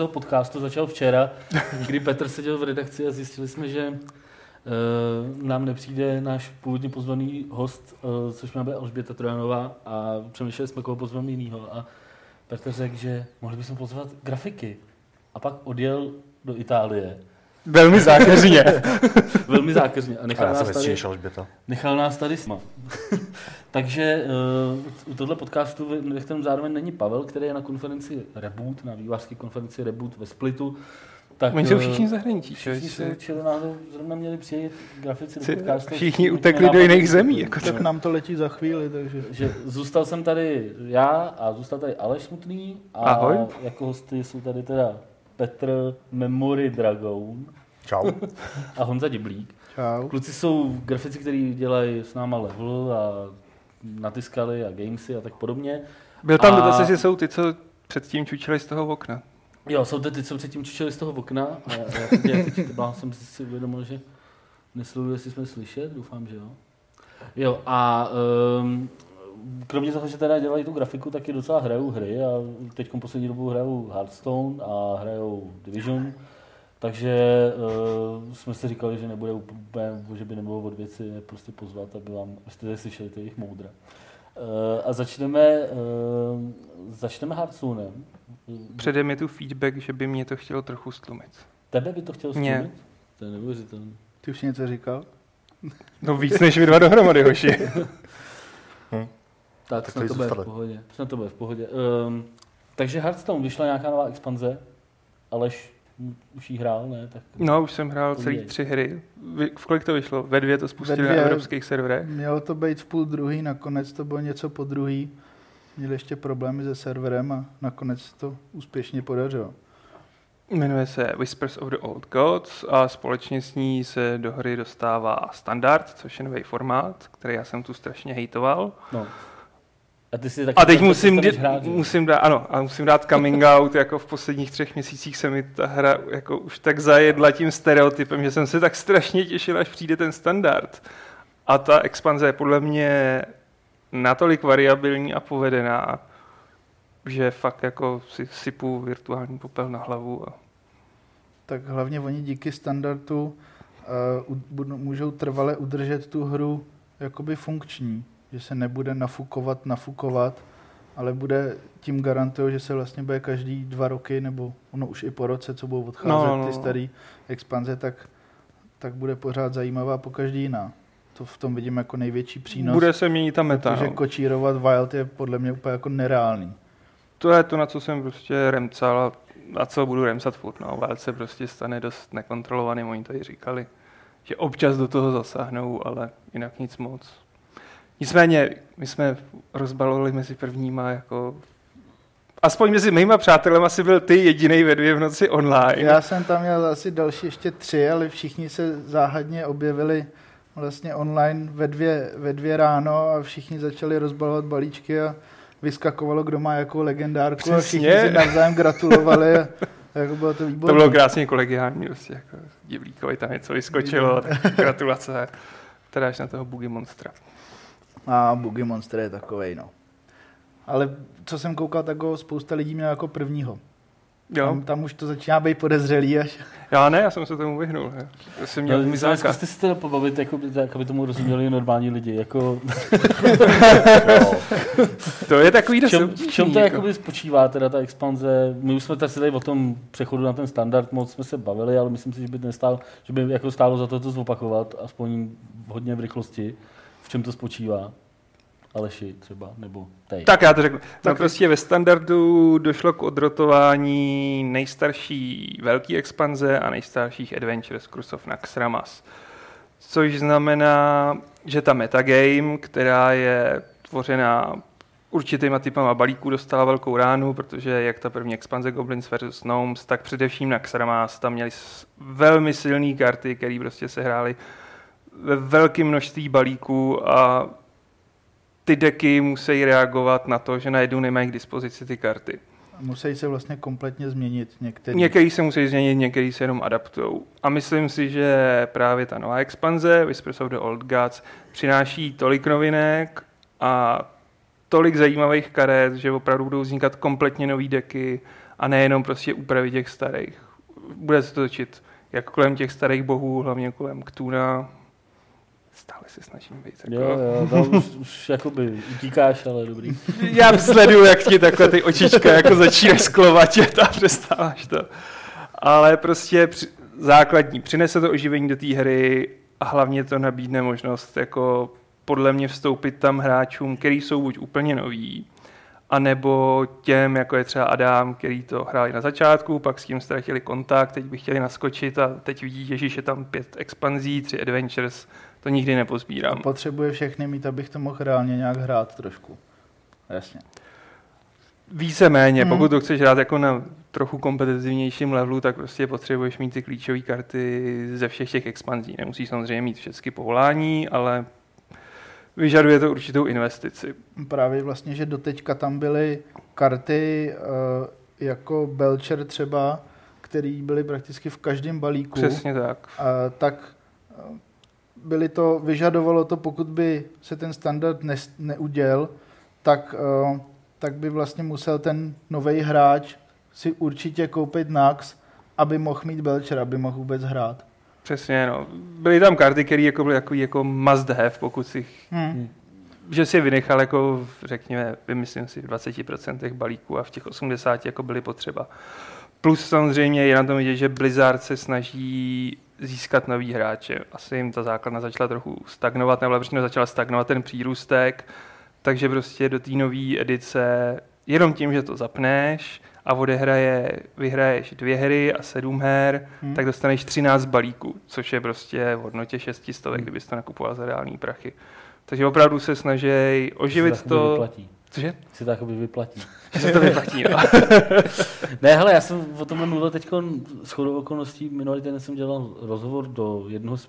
tohoto podcastu začal včera, kdy Petr seděl v redakci a zjistili jsme, že uh, nám nepřijde náš původně pozvaný host, uh, což má být Alžběta Trojanová a přemýšleli jsme, koho pozveme jinýho. A Petr řekl, že mohli bychom pozvat grafiky. A pak odjel do Itálie. Velmi zákeřně. Velmi zákeřně. A nechal, A nás tady, nechal nás tady sma. Takže uh, u tohle podcastu, ve- kterém zároveň není Pavel, který je na konferenci Reboot, na vývářské konferenci Reboot ve Splitu. Tak, Oni jsou eh, všichni zahraničí. Všichni že? se čili náhodou zrovna měli přijet grafici do podcastu. všichni utekli do jiných zemí, jako Tak nám to letí za chvíli, takže... Že zůstal jsem tady já a zůstal tady Aleš Smutný a Ahoj. jako hosty jsou tady teda Petr Memory Dragoun Čau. a Honza Diblík. Čau. Kluci jsou grafici, kteří dělají s náma level a natiskali a gamesy a tak podobně. Byl tam A- dotaz, jestli jsou ty, co předtím čučili z toho okna. Jo, jsou to ty, co předtím čičeli z toho okna. A já, já, teď, já teď byla, jsem si uvědomil, že nesleduju, jestli jsme slyšet, doufám, že jo. Jo, a um, kromě toho, že teda dělají tu grafiku, tak i docela hrajou hry a teď poslední dobu hrajou Hearthstone a hrajou Division. Takže uh, jsme si říkali, že nebude úplně, že by nebylo od věci je prostě pozvat, aby vám, tady slyšeli ty jejich moudra. Uh, a začneme, uh, začneme Hearthstonem. Předem je tu feedback, že by mě to chtělo trochu stlumit. Tebe by to chtěl Mě. stlumit? To je neuvěřitelné. Ty už něco říkal? No víc než vy dva dohromady, hoši. Tak, Tak snad to bude v pohodě. Snad to bude v pohodě. Um, takže Hearthstone, vyšla nějaká nová expanze, Aleš hm, už jí hrál, ne? Tak No, už jsem hrál celý tři hry. V kolik to vyšlo? Ve dvě to spustili Ve na dvě. evropských serverech? Mělo to být v půl druhý, nakonec to bylo něco po druhý. Měli ještě problémy se serverem a nakonec se to úspěšně podařilo. Jmenuje se Whispers of the Old Gods a společně s ní se do hry dostává standard, což je nový formát, který já jsem tu strašně hejtoval. no. A ty si taky A teď musím, dě- hrát, musím dát, ano, a musím dát coming out, jako v posledních třech měsících se mi ta hra jako už tak zajedla tím stereotypem, že jsem se tak strašně těšil, až přijde ten standard. A ta expanze je podle mě natolik variabilní a povedená, že fakt jako si sypu virtuální popel na hlavu. A... Tak hlavně oni díky standardu uh, budou, můžou trvale udržet tu hru jakoby funkční, že se nebude nafukovat, nafukovat, ale bude tím garantují, že se vlastně bude každý dva roky, nebo ono už i po roce, co budou odcházet No, no, ty no. staré expanze, tak, tak bude pořád zajímavá po každý jiná. To v tom vidím jako největší přínos. Bude se měnit ta meta. protože No. kočírovat Wild je podle mě úplně jako nereálný. To je to, na co jsem prostě remcal a na co budu remcat furt. No. Wild se prostě stane dost nekontrolovaný, oni tady říkali, že občas do toho zasáhnou, ale jinak nic moc. Nicméně, my jsme rozbalovali mezi prvníma jako Aspoň mezi mýma přátelema asi byl ty jediný ve dvě v noci online. Já jsem tam měl asi další ještě tři, ale všichni se záhadně objevili vlastně online ve dvě, ve dvě ráno a všichni začali rozbalovat balíčky a vyskakovalo, kdo má jakou legendárku a všichni Přesně. si navzájem gratulovali a jako bylo to výborné. To bylo krásně kolegiální, prostě jako Divlíkovi tam něco vyskočilo, tak gratulace. Teda až na toho Boogie Monstra. A Boogie Monster je takovej, no. Ale co jsem koukal, tak ho spousta lidí měl jako prvního. Jo, Tam, tam už to začíná být podezřelý až. já ne, já jsem se tomu vyhnul. Já, jsem měl No, mizáka. zkuste si teda pobavit, jako, by- tak, aby tomu rozuměli normální lidi. Jako, Jo. To je takový v, dost čem, v čem to jako. jakoby spočívá, teda ta expanze? My už jsme tady tady o tom přechodu na ten standard moc jsme se bavili, ale myslím si, že by, nestál, že by jako stálo za to to zopakovat, aspoň hodně v rychlosti. V čem to spočívá? Aleši třeba, nebo tej. Tak já to řeknu. No Tak- prostě ve standardu došlo k odrotování nejstarší velký expanze a nejstarších Adventures Curse of Naxxramas. Což znamená, že ta metagame, která je tvořená určitýma typama balíků, dostala velkou ránu, protože jak ta první expanze Goblins vs. Gnomes, tak především Naxxramas tam měli velmi silné karty, které prostě se hrály ve velkém množství balíků a ty deky musí reagovat na to, že najednou nemají k dispozici ty karty. Musí se vlastně kompletně změnit některý. Některý se musí změnit, některý se jenom adaptují. A myslím si, že právě ta nová expanze, Whispers of the Old Gods, přináší tolik novinek a tolik zajímavých karet, že opravdu budou vznikat kompletně nový deky a nejenom prostě úpravy těch starých. Bude se to točit jak kolem těch starých bohů, hlavně kolem Ktuna. Stále se snažím být. Jako... Jo, jo, no, už, už jakoby utíkáš, ale dobrý. Já sleduju, jak ti takhle ty očička jako začínají sklovatět a přestáváš to. Ale prostě při, základní, přinese to oživení do té hry a hlavně to nabídne možnost jako podle mě vstoupit tam hráčům, který jsou buď úplně noví, anebo těm, jako je třeba Adam, který to hráli na začátku, pak s tím ztratili kontakt, teď by chtěli naskočit a teď vidí, že je tam pět expanzí, tři adventures, to nikdy nepozbírám. To potřebuje všechny mít, abych to mohl reálně nějak hrát trošku. Jasně. Víceméně, hmm. pokud to chceš hrát jako na trochu kompetitivnějším levelu, tak prostě potřebuješ mít ty klíčové karty ze všech těch expanzí. Nemusíš samozřejmě mít všechny povolání, ale vyžaduje to určitou investici. Právě vlastně, že doteďka tam byly karty uh, jako Belcher třeba, které byly prakticky v každém balíku. Přesně tak. Uh, tak uh, byly to, vyžadovalo to, pokud by se ten standard ne, neuděl, tak, uh, tak by vlastně musel ten nový hráč si určitě koupit Nax, aby mohl mít Belcher, aby mohl vůbec hrát. Přesně, no. Byly tam karty, které jako byly jako, jako must have, pokud si hmm. že si je vynechal jako, řekněme, vymyslím si, v 20% balíků a v těch 80 jako byly potřeba. Plus samozřejmě je na tom vidět, že Blizzard se snaží získat nový hráče. Asi jim ta základna začala trochu stagnovat, nebo lepší začala stagnovat ten přírůstek, takže prostě do té nové edice jenom tím, že to zapneš, a odehraje, vyhraješ dvě hry a sedm her, hmm. tak dostaneš 13 balíků, což je prostě v hodnotě 600, hmm. kdybys to nakupoval za reální prachy. Takže opravdu se snaží oživit to. Vyplatí. Cože? Si to jakoby vyplatí. Se to vyplatí, no. ne, hele, já jsem o tomhle mluvil teď s chodou okolností. Minulý den jsem dělal rozhovor do jednoho z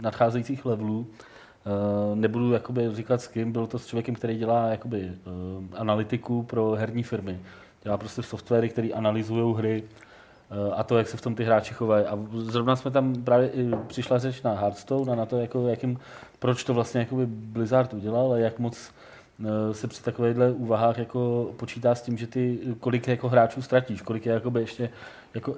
nadcházejících levelů. Uh, nebudu jakoby říkat s kým, byl to s člověkem, který dělá jakoby, uh, analytiku pro herní firmy dělá prostě softwary, které analyzují hry eh, a to, jak se v tom ty hráči chovají. A zrovna jsme tam právě přišla řeč na Hearthstone a na to, jako, jakým, proč to vlastně jakoby Blizzard udělal a jak moc eh, se při takovýchhle úvahách jako počítá s tím, že ty kolik jako hráčů ztratíš, kolik je jakoby ještě jako,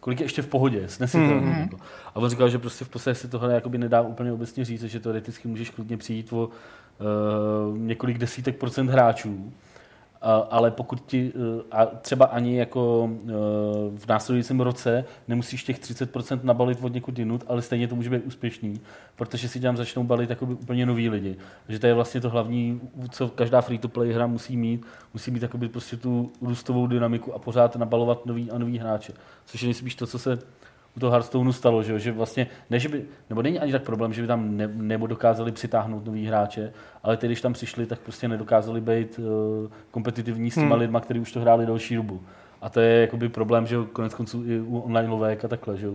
kolik je ještě v pohodě, snesitelný. Mm-hmm. Jako. A on říkal, že prostě v podstatě se tohle jakoby nedá úplně obecně říct, že teoreticky můžeš klidně přijít o uh, několik desítek procent hráčů, ale pokud ti, eh, a třeba ani jako eh, v následujícím roce nemusíš těch 30% nabalit od někud jinut, ale stejně to může být úspěšný, protože si tam začnou balit jakoby úplně noví lidi. že to je vlastně to hlavní, co každá free-to-play hra musí mít, musí mít prostě tu růstovou dynamiku a pořád nabalovat nový a nový hráče. Což je nejspíš to, co se u toho Hearthstoneu stalo, že, že vlastně, ne, že by, nebo není ani tak problém, že by tam ne, nebo dokázali přitáhnout nový hráče, ale ty, když tam přišli, tak prostě nedokázali být uh, kompetitivní s těma hmm. lidma, kteří už to hráli další dobu. A to je jakoby problém, že konec konců i u online lovék a takhle. Že?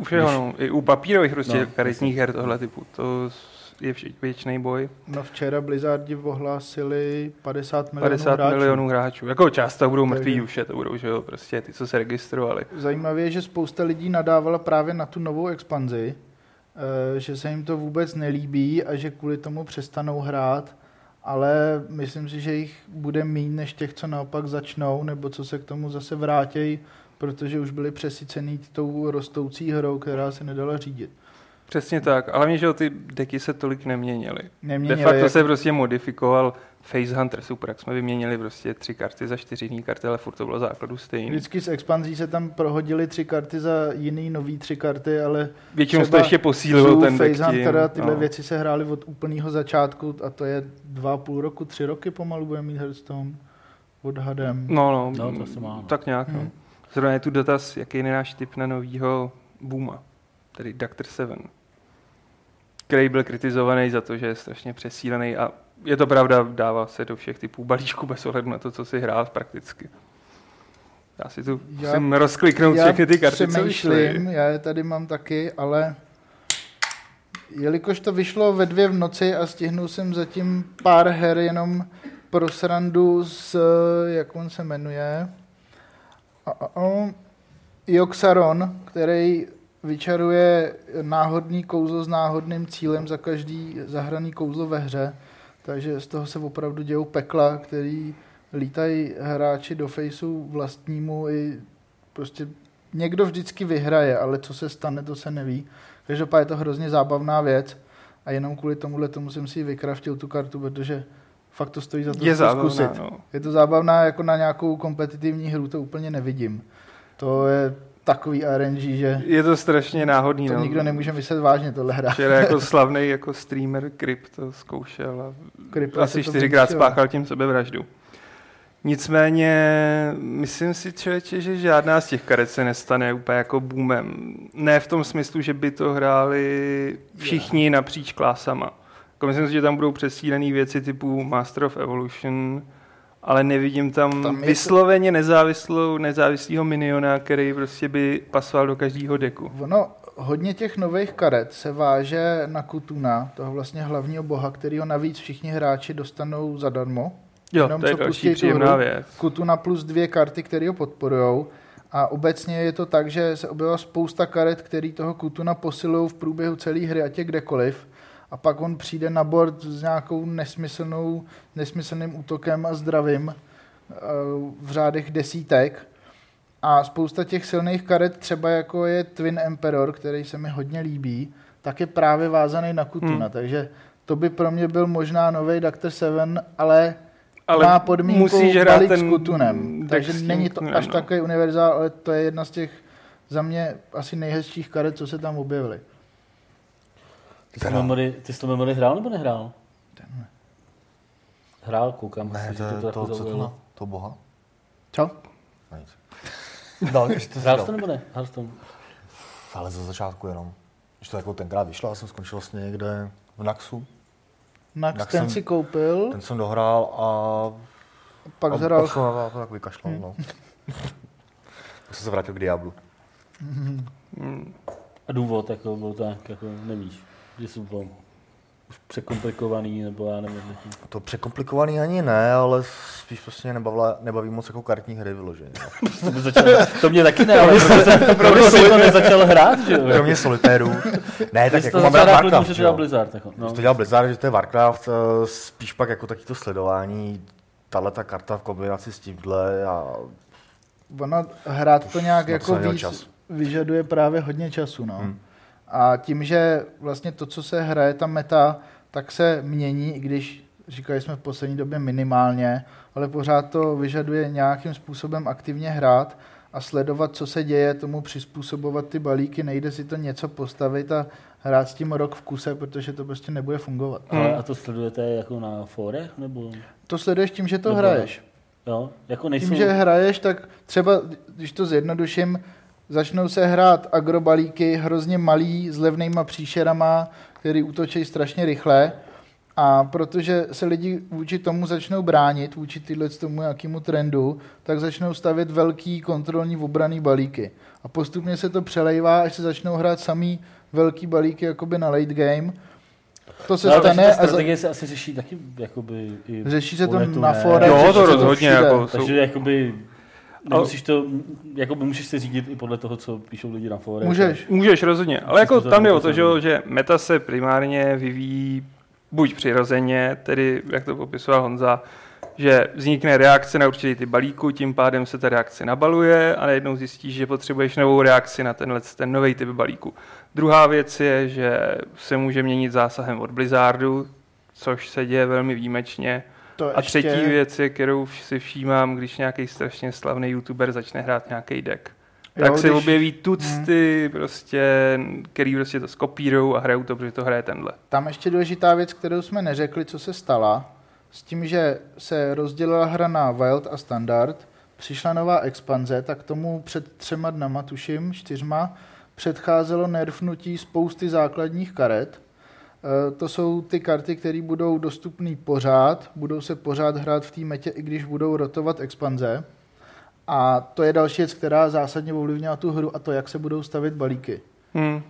Už je ono, i u papírových prostě no, karetních her tohle typu. To je věčný boj. No včera Blizzardi ohlásili 50 milionů 50 hráčů. milionů hráčů. Jako část budou mrtví duše, to budou, že jo, prostě ty, co se registrovali. Zajímavé je, že spousta lidí nadávala právě na tu novou expanzi, eh, že se jim to vůbec nelíbí a že kvůli tomu přestanou hrát, ale myslím si, že jich bude méně než těch, co naopak začnou, nebo co se k tomu zase vrátí, protože už byli přesycený tou rostoucí hrou, která se nedala řídit. Přesně tak, ale mě, že ty deky se tolik neměnily. Neměnily. De facto jak... se prostě modifikoval Face Hunter, super, jak jsme vyměnili prostě tři karty za čtyři jiné karty, ale furt to bylo základu stejný. Vždycky z expanzí se tam prohodili tři karty za jiný nový tři karty, ale Většinou to ještě posílil ten Face deck Huntera, tyhle no. věci se hrály od úplného začátku a to je dva půl roku, tři roky pomalu bude mít Hearthstone odhadem. No, no, no to se má, no. tak nějak. Hmm. No. Zrovna je tu dotaz, jaký je náš typ na novýho Booma, tedy Doctor Seven který byl kritizovaný za to, že je strašně přesílený a je to pravda, dává se do všech typů balíčků bez ohledu na to, co si hrál prakticky. Já si tu já, musím rozkliknout všechny ty karty, co vyšly. Já je tady mám taky, ale jelikož to vyšlo ve dvě v noci a stihnul jsem zatím pár her jenom pro srandu s, jak on se jmenuje, a, a, a, Joxaron, který vyčaruje náhodný kouzlo s náhodným cílem za každý zahraný kouzlo ve hře, Takže z toho se opravdu dějou pekla, který lítají hráči do faceu vlastnímu i prostě někdo vždycky vyhraje, ale co se stane, to se neví. Každopádně je to hrozně zábavná věc a jenom kvůli tomuhle tomu jsem si vykraftil tu kartu, protože fakt to stojí za to Je to zábavná, zkusit. no. Je to zábavná, jako na nějakou kompetitivní hru to úplně nevidím. To je takový RNG, že Je to strašně náhodný. to no. nikdo nemůže myslet vážně tohle hra. Včera jako slavný jako streamer Kryp to zkoušel a Krypto asi čtyřikrát spáchal tím sebevraždu. Nicméně, myslím si člověče, že žádná z těch karet se nestane úplně jako boomem. Ne v tom smyslu, že by to hráli všichni napříč klásama. Jako myslím si, že tam budou přesílené věci typu Master of Evolution, ale nevidím tam, Tam vysloveně nezávislou, nezávislého miniona, který prostě by pasoval do každého deku. Ono, hodně těch nových karet se váže na Kutuna, toho vlastně hlavního boha, kterýho navíc všichni hráči dostanou zadarmo. Jo, Jenom to je co další příjemná hru. věc. Kutuna plus dvě karty, které ho podporují. A obecně je to tak, že se objevila spousta karet, který toho Kutuna posilují v průběhu celé hry, ať je kdekoliv. A pak on přijde na board s nějakou nesmyslnou, nesmyslným útokem a zdravím eh, v řádech desítek. A spousta těch silných karet, třeba jako je Twin Emperor, který se mi hodně líbí, tak je právě vázaný na Kutuna. Hmm. Takže to by pro mě byl možná nový Doctor Seven, ale Ale má podmínku musíš hrát balík s ten Kutunem. deck Takže s není to Kutunem, až no. takový univerzál, ale to je jedna z těch za mě asi nejhezčích karet, co se tam objevily. Ty jsi, to memory, ty jsi to memory hrál nebo nehrál? Hrál, koukám. Ne, to že je to, jako co to, na- to boha? Co? No nic. No, ještě to Hrál jsi si to dal. nebo ne? Hrál jsi to? Ale za začátku jenom. Když to jako tenkrát vyšlo, já jsem skončil vlastně někde v Naxu. Nax Tak ten jsem- si koupil, Ten jsem dohrál a, pak a zhrál pak jsem na to tak vykašlal. No. pak jsem se vrátil k Diablu. Mm, A důvod, jako byl to jako nevíš, že jsou to už překomplikovaný, nebo já nevím. jaký. To překomplikovaný ani ne, ale spíš prostě mě nebavila, nebaví moc jako kartní hry vyloženě. To, by začal, to mě taky ne, ale proto jsem, to nezačal hrát, že jo? Kromě solitérů. Ne, tak jako to mám rád Warcraft, že to dělal. Blizzard. Jako, No. To dělal Blizzard, že to je Warcraft, eh, spíš pak jako taky to sledování, tahle ta karta v kombinaci s tímhle a ono hrát to nějak jako víc čas. vyžaduje právě hodně času. No. Hmm. A tím, že vlastně to, co se hraje, ta meta, tak se mění, i když říkali jsme v poslední době minimálně, ale pořád to vyžaduje nějakým způsobem aktivně hrát a sledovat, co se děje, tomu přizpůsobovat ty balíky, nejde si to něco postavit a hrát s tím rok v kuse, protože to prostě nebude fungovat. Ale Hmm. a to sledujete jako na fórech, nebo To sleduješ tím, že to Nebo- hraješ. jo? Jako nejsou... Tím, že hraješ, tak třeba, když to zjednoduším, začnou se hrát agrobalíky hrozně malý, s levnýma příšerama, který útočí strašně rychle. A protože se lidi vůči tomu začnou bránit, vůči tyhle tomu nějakému trendu, tak začnou stavět velký kontrolní obraný balíky. A postupně se to přelejvá, až se začnou hrát samý velký balíky jakoby na late game. To se no, stane ta a za, strategie se asi řeší taky jakoby i řeší se to na ne? forech. Jo, to rozhodně, jako- jsou- Takže jakoby nemusíš to, jakoby můžeš se řídit i podle toho, co píšou lidi na fórech. Můžeš. Můžeš rozhodně, ale jako tam jde o to, to že, že meta se primárně vyvíjí buď přirozeně, tedy jak to popisoval Honza, že vznikne reakce na určitý ty balíku, tím pádem se ta reakce nabaluje a najednou zjistíš, že potřebuješ novou reakci na tenhle ten nový typ balíku. Druhá věc je, že se může měnit zásahem od Blizzardu, což se děje velmi výjimečně. To A třetí věc je, kterou si všímám, když nějaký strašně slavný youtuber začne hrát nějaký deck. Tak Jo, se když- objeví tucty, prostě, který prostě to skopírujou a hrajou to, protože to hraje tenhle. Tam ještě důležitá věc, kterou jsme neřekli, co se stala, s tím, že se rozdělila hra na Wild a Standard, přišla nová expanze, tak tomu před třema dnama, tuším, čtyřma, předcházelo nerfnutí spousty základních karet. E, To jsou ty karty, které budou dostupné pořád, budou se pořád hrát v té metě, i když budou rotovat expanze. A to je další věc, která zásadně ovlivnila tu hru a to, jak se budou stavit balíky. Hmm.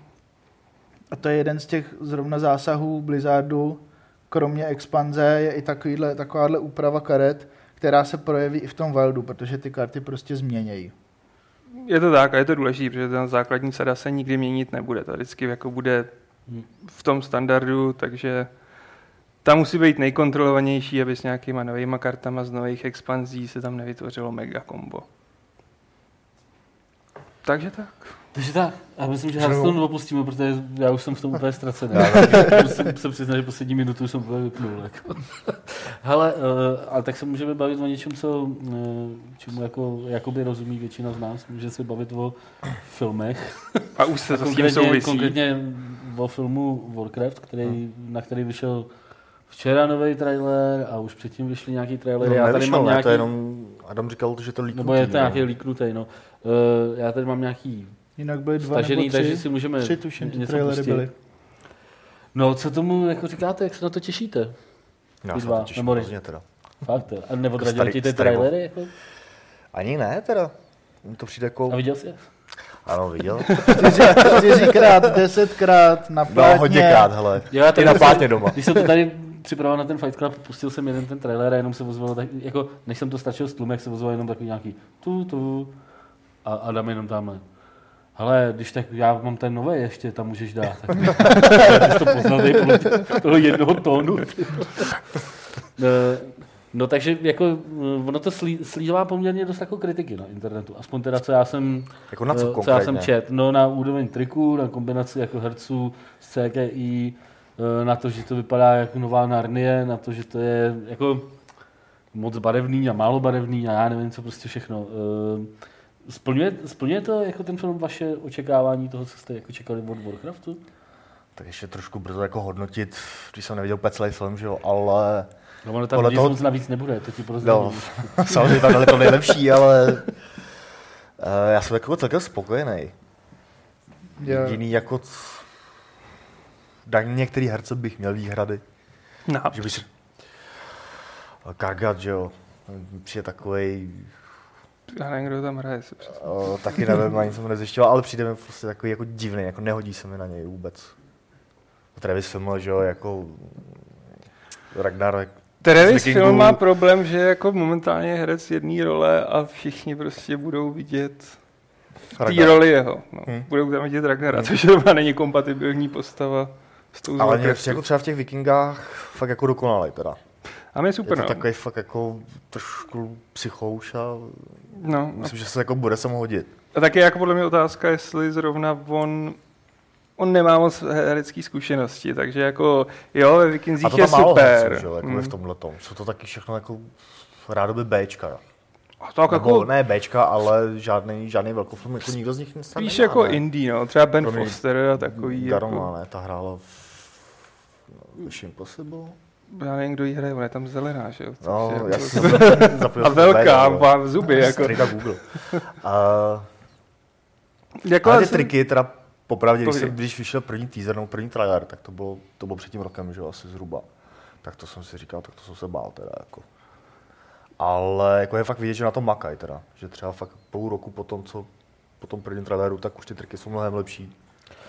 A to je jeden z těch zrovna zásahů Blizzardu, kromě expanze je i takovýhle, takováhle úprava karet, která se projeví i v tom Wildu, protože ty karty prostě změnějí. Je to tak a je to důležité, protože ten základní sada se nikdy měnit nebude. To vždycky jako bude. V tom standardu, takže tam musí být nejkontrolovanější, aby s nějakýma novýma kartama z nových expanzí se tam nevytvořilo mega kombo. Takže tak. Takže tak, já myslím, že Hearthstone opustíme, protože já už jsem v tom úplně ztracený. Musím se přiznat, že poslední minutu jsem úplně vypnul. Jako. Hele, uh, ale tak se můžeme bavit o něčem, co, uh, čemu jako, jakoby rozumí většina z nás. Může se bavit o filmech. A už se to s tím souvisí. konkrétně o filmu Warcraft, který, na který vyšel včera nový trailer a už předtím vyšly nějaký trailery. No, já tady mám ne, nějaký, to je jenom, Adam říkal, že to líknutý. nebo je to nějaký líknutý, no. Uh, já tady mám nějaký Jinak byly dva stažený, nebo tři, takže si můžeme tři tuším, ty něco trailery pustit. byly. No, co tomu jako říkáte, jak se na to těšíte? Já se na to těším hrozně teda. Fakt, a neodradili starý- ti ty trailery? Jako? Ani ne teda. Mně to přijde jako... A viděl jsi je? Ano, viděl. Čtyři, čtyřikrát, desetkrát na No, plátně. hodněkrát, hele. Jo, I na plátně doma. Když jsem to tady připravoval na ten Fight Club, pustil jsem jeden ten trailer a jenom se ozvalo, tak, jako, než jsem to stačil s jak se ozvalo jenom takový nějaký tu, tu a Adam jenom tamhle. Ale když tak já mám ten nový ještě, tam můžeš dát. Tak, to poznal toho jednoho tónu. No, takže jako, eh, ono to slí, slívá poměrně dost jako kritiky na internetu. Aspoň teda, co já jsem, Jako na co eh, co já jsem čet. No na úroveň triků, na kombinaci jako herců z CGI, eh, na to, že to vypadá jako nová Narnie, na to, že to je jako moc barevný a málo barevný a já nevím, co prostě všechno. Eh, Splňuje, splňuje to jako ten film vaše očekávání toho, co jste jako čekali od Warcraftu? Tak ještě trošku brzo jako hodnotit, když jsem neviděl úplně celý film, že jo, ale No ono tam Podle toho- moc navíc nebude, to ti prozradím. no, samozřejmě tam dali to nejlepší, ale uh, já jsem jako celkem spokojený. Já, Jediný jako c... na některý herce bych měl výhrady, No, že by si... Kargat, že jo, přijde takovej, já nevím, kdo tam hraje. Se uh, taky nevím, ani jsem ho nezjišťoval, ale přijde mi prostě takový jako divný, jako nehodí se mi na něj vůbec. Travis Fimmel, že jo, jako Ragnarok, Travis film má problém, že jako momentálně je herec jedné role a všichni prostě budou vidět té roli jeho. No. Hmm. Budou tam vidět Ragnara, což zrovna není kompatibilní postava s tou Ale mě jako třeba v těch vikingách fakt jako dokonalej teda. A mě Je super, to no. takový fakt jako trošku psychouš a no. myslím, že se jako bude se mu hodit. A taky jako podle mě otázka, jestli zrovna on On nemá moc herecké zkušenosti, takže jako jo, ve Vikinzích to je super. herců, že jako Mm. v tomhle tom. Jsou to taky všechno jako rádoby Bčka. A tak Nebo jako, ne Bčka, ale žádný, žádný velkofilm, jako nikdo z nich nestal. spíš jako indie, no, třeba Ben Pro mě Foster a takový. Garoma, Jako, ne, ta hrála v Mission Impossible. já nevím, kdo jí hraje, ona je tam zelená, že jo? No, jako- A velká, má zuby, jako. Straight na Google. A, jako ale ty jsem- triky, teda popravdě, když, jsem, když vyšel první teaser nebo první trailer, tak to bylo, to bylo před tím rokem, že jo, asi zhruba. Tak to jsem si říkal, tak to jsem se bál teda, jako. Ale jako je fakt vidět, že na tom makají teda, že třeba fakt půl roku po tom, co po tom prvním traileru, tak už ty triky jsou mnohem lepší. Ono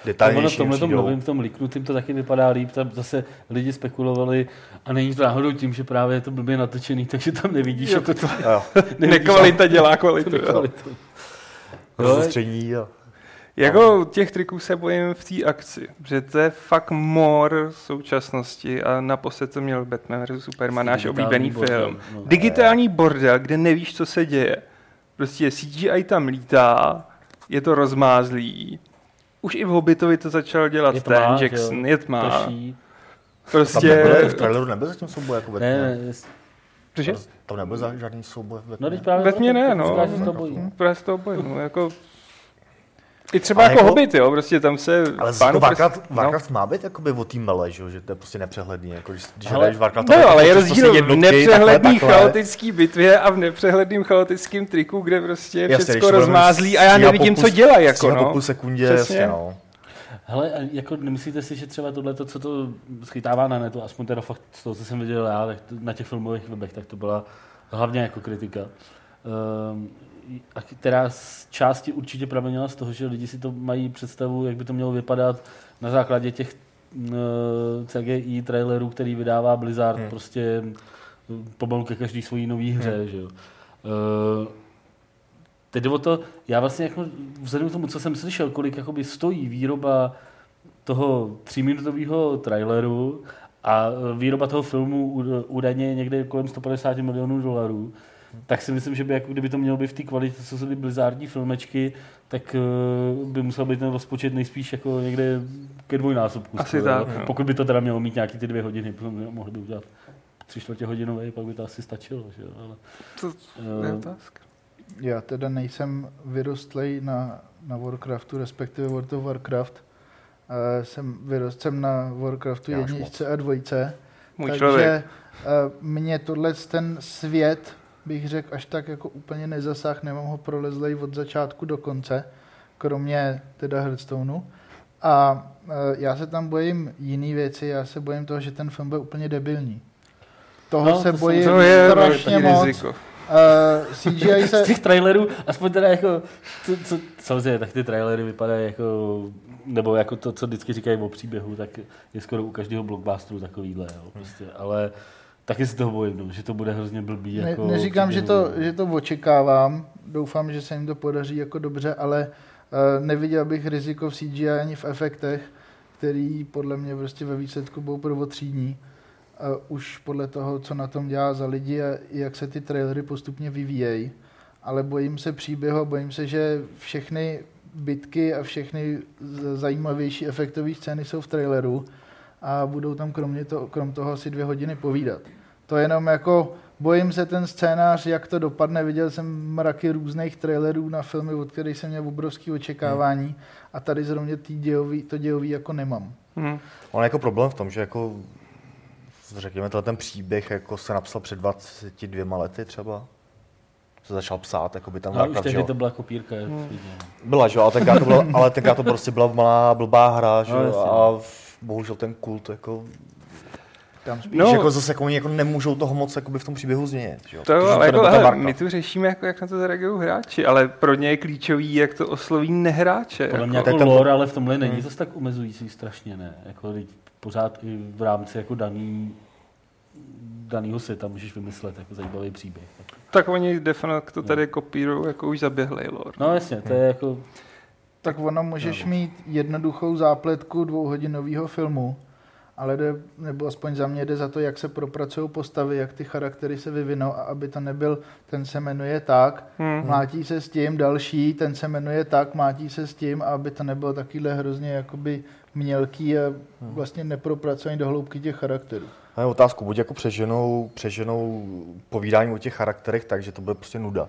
v Detailnější tomhle novém, v tom liknutým to taky vypadá líp, tam zase lidi spekulovali a není to náhodou tím, že právě je to blbě natočený, takže tam nevidíš, Jo, jako to Jo, Nekvalita dělá kvalitu. jo. kvalitu. Jo, rozostření a Jako těch triků se bojím v té akci, že to je fakt mor současnosti a naposled to měl Batman vs. Superman, náš oblíbený bordel, film. no. Digitální bordel, kde nevíš, co se děje. Prostě CGI tam lítá, je to rozmázlý. Už i v Hobbitovi to začal dělat Je ten tma, že Jackson, je tmá. Prší. tam Prostě... nebyl, v traileru nebyl zatím souboj jako Ne, Batman. ne, Cože? Tam nebyl za- žádný souboj v no Batman. teď právě Ve tmě ne, no. Říkáš, že se to bojí. Právě z toho bojím, no, jako... I třeba Ale jako, jako- Hobbit, jo, prostě tam se... Ale pánu jako Warcraft, prst- Warcraft má být jakoby o té mele, že, jo, že to je prostě nepřehledný. Jako, když, když Ale- hraješ Warcraft, No, ale je prostě rozdíl v jednotky, nepřehledný takhle, takhle. chaotický bitvě a v nepřehledným chaotickým triku, kde prostě je Jasně, to rozmázlí a já nevidím, po co dělají, jako stříhá po no. půl sekundě, Přesně. jasně, no. Hele, a jako nemyslíte si, že třeba tohle, co to schytává na netu, aspoň teda fakt z toho, co jsem viděl já, tak to, na těch filmových webech, tak to byla hlavně jako kritika. A která z části určitě pramenila z toho, že lidi si to mají představu, jak by to mělo vypadat na základě těch uh, CGI trailerů, který vydává Blizzard, Hmm. prostě mm, pomalu ke každý svojí nový hře, hmm. že jo. Uh, Teď jde o to, já vlastně jako vzhledem k tomu, co jsem slyšel, kolik jakoby stojí výroba toho tříminutového traileru a eh, výroba toho filmu úd- údajně někde kolem 150 milionů dolarů, tak si myslím, že by jako kdyby to mělo být v té kvalitě, co jsou ty blizzardní filmečky, tak eh, by musel být ten rozpočet nejspíš jako někde ke dvojnásobku. Asi skoro, tak, jo. no. Pokud by to teda mělo mít nějaký ty dvě hodiny, potom mohli by udělat tři čtvrtě hodinový, pak by to asi stačilo. Že? Ale, To je eh, otázka. Já teda nejsem vyrostlej na, na Warcraftu, respektive World of Warcraft. Uh, jsem vyrostl na Warcraftu Já jedničce a dvojce. Můj takže člověk. uh, mě tohle ten svět, bych řekl, až tak jako úplně nezasah, nemám ho prolezlej od začátku do konce, kromě teda Hearthstoneu. A uh, já se tam bojím jiný věci, já se bojím toho, že ten film bude úplně debilní. Toho No, se to bojím To je strašně moc. riziko. Uh, CGI se... z těch trailerů, aspoň teda jako, to, co, samozřejmě, tak ty trailery vypadají jako, nebo jako to, co vždycky říkají o příběhu, tak je skoro u každého blockbusteru takovýhle, jo, prostě, ale taky si toho bojím, že to bude hrozně blbý. Ne, Jako neříkám, že to, že to očekávám, doufám, že se jim to podaří jako dobře, ale uh, neviděl bych riziko v CGI ani v efektech, který podle mě prostě ve výsledku budou prvotřídní. Uh, už podle toho, co na tom dělá za lidi a jak se ty trailery postupně vyvíjejí. Ale bojím se příběhu bojím se, že všechny bitky a všechny zajímavější efektové scény jsou v traileru a budou tam kromě to, krom toho asi dvě hodiny povídat. To jenom jako bojím se ten scénář, jak to dopadne. Viděl jsem mraky různých trailerů na filmy, od kterých jsem měl obrovské očekávání a tady zrovna tý dějový, to dějový jako nemám. Hm. On je jako problém v tom, že jako řekněme, ten příběh jako se napsal před 22 lety třeba. Se začal psát, jako by tam No, už tehdy to byla kopírka. Hmm. vidím. Byla, že jo, ale tenkrát to, bylo, ale tenkrát to prostě byla malá blbá hra, že No, jo, jasně. a v- bohužel ten kult jako, Tam spíš no. Že jako zase jako oni jako nemůžou toho moc jakoby v tom příběhu změnit, že jo. To protože ale jako, hele, Warcraft. my tu řešíme, jako, jak na to zareagují hráči, ale pro ně je klíčový, jak to osloví nehráče. Podle mě jako. jako tam- lore, ale v tomhle není Hmm. zase tak omezující strašně, ne? Jako pořád i v rámci jako daný, danýho světa můžeš vymyslet jako zajímavý příběh. Tak oni de facto tady kopírují jako už zaběhlej lore. No jasně, to je jako, tak ono můžeš No. mít jednoduchou zápletku dvouhodinového filmu, ale jde, nebo aspoň za mě jde za to, jak se propracují postavy, jak ty charaktery se vyvinou a aby to nebyl, ten se jmenuje tak, Hm. mlátí se s tím, další, ten se jmenuje tak, mlátí se s tím a aby to nebylo takovýhle hrozně jakoby mělký a vlastně nepropracovaný do hloubky těch charakterů. A je otázku, buď jako přeženou, přeženou povídání o těch charakterech tak, že to bude prostě nuda.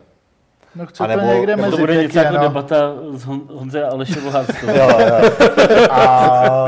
No chci A to nebo- někde nebo to mezi bude něco jako no. debata z Hon- Honze a Aleše Bohárství. Jo, jo. A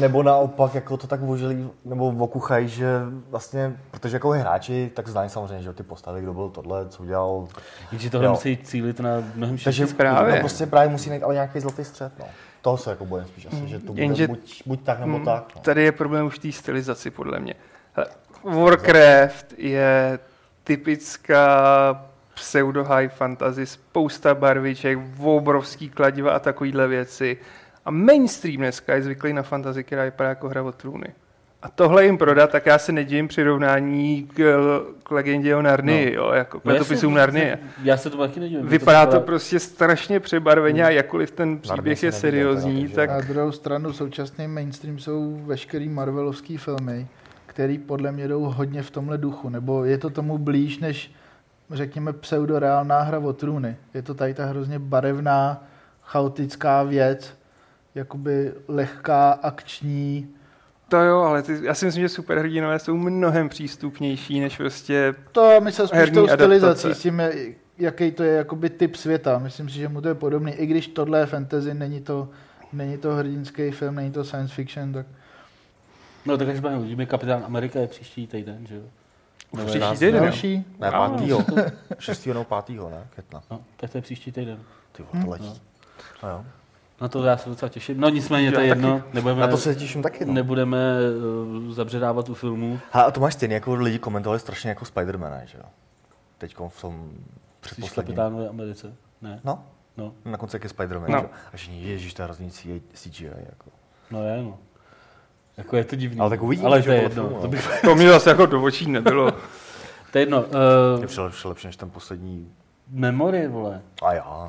nebo naopak, jako to tak vožilí, nebo okuchají, že vlastně, protože jako hráči, tak znají samozřejmě, že ty postavy, kdo byl tohle, co udělal. Takže tohle Jo. musí cílit na mnohem Takže širší právě. No, prostě právě musí najít ale nějaký zlatý střed, no. Toho se jako bojím spíš asi, že to bude Jenže- buď, buď tak nebo Hm, tak. No. Tady je problém už v té stylizaci, podle mě. Hele, Warcraft je typická pseudo high fantasy, spousta barviček, obrovský kladiva a takovýhle věci. A mainstream dneska je zvyklý na fantasy, která vypadá jako hra o trůny. A tohle jim prodat, tak já se nedivím přirovnání k, k legendě o Narnii, no. jo, jako k No letopisům Narnie. Já se to taky nedivím. Vypadá to vypadá- prostě strašně přebarveně a jakkoliv ten příběh je seriózní, teda, tak Na druhou stranu současný mainstream jsou veškerý Marvelovský filmy, který podle mě jdou hodně v tomhle duchu, nebo je to tomu blíž než řekněme pseudoreálná hra o trůny. Je to tady ta hrozně barevná, chaotická věc, jakoby lehká, akční. To jo, ale ty, já si myslím, že superhrdinové jsou mnohem přístupnější než prostě... To myslím spíš Herní tou stylizací, s tím, jaký to je jakoby typ světa. Myslím si, že mu to je podobný. I když tohle je fantasy, není to, není to hrdinský film, není to science fiction, tak No tak až budeme uvidíme, Kapitán Amerika je příští týden, že jo? Je Příští nás- týden, další. Ne, Ano. pátýho. Šestýho nebo pátýho, ne? Května. No, tak to je příští týden. Ty vole, to letí. No jo. Na to já se docela těším. No nicméně, to je jedno. Nebudeme, Na to se těším taky, no. nebudeme uh, zabředávat u filmu. Ha, a to máš stejně, jako lidi komentovali strašně jako Spidermana, že jo? Teď v tom předposledním. kapitánové Americe. Ne? No, No, na konci jak je Spider-Man, No. no. že? jo? A že ježíš, to je hrozný CGI, jako. no je, no. Jako je to divný. Ale tak uvidíme, Ale že to je jedno. filmu, To, no. bych, To mě zase jako do očí nebylo. to je jedno. Je Uh, přelepší lepší než ten poslední. memory, vole. A já.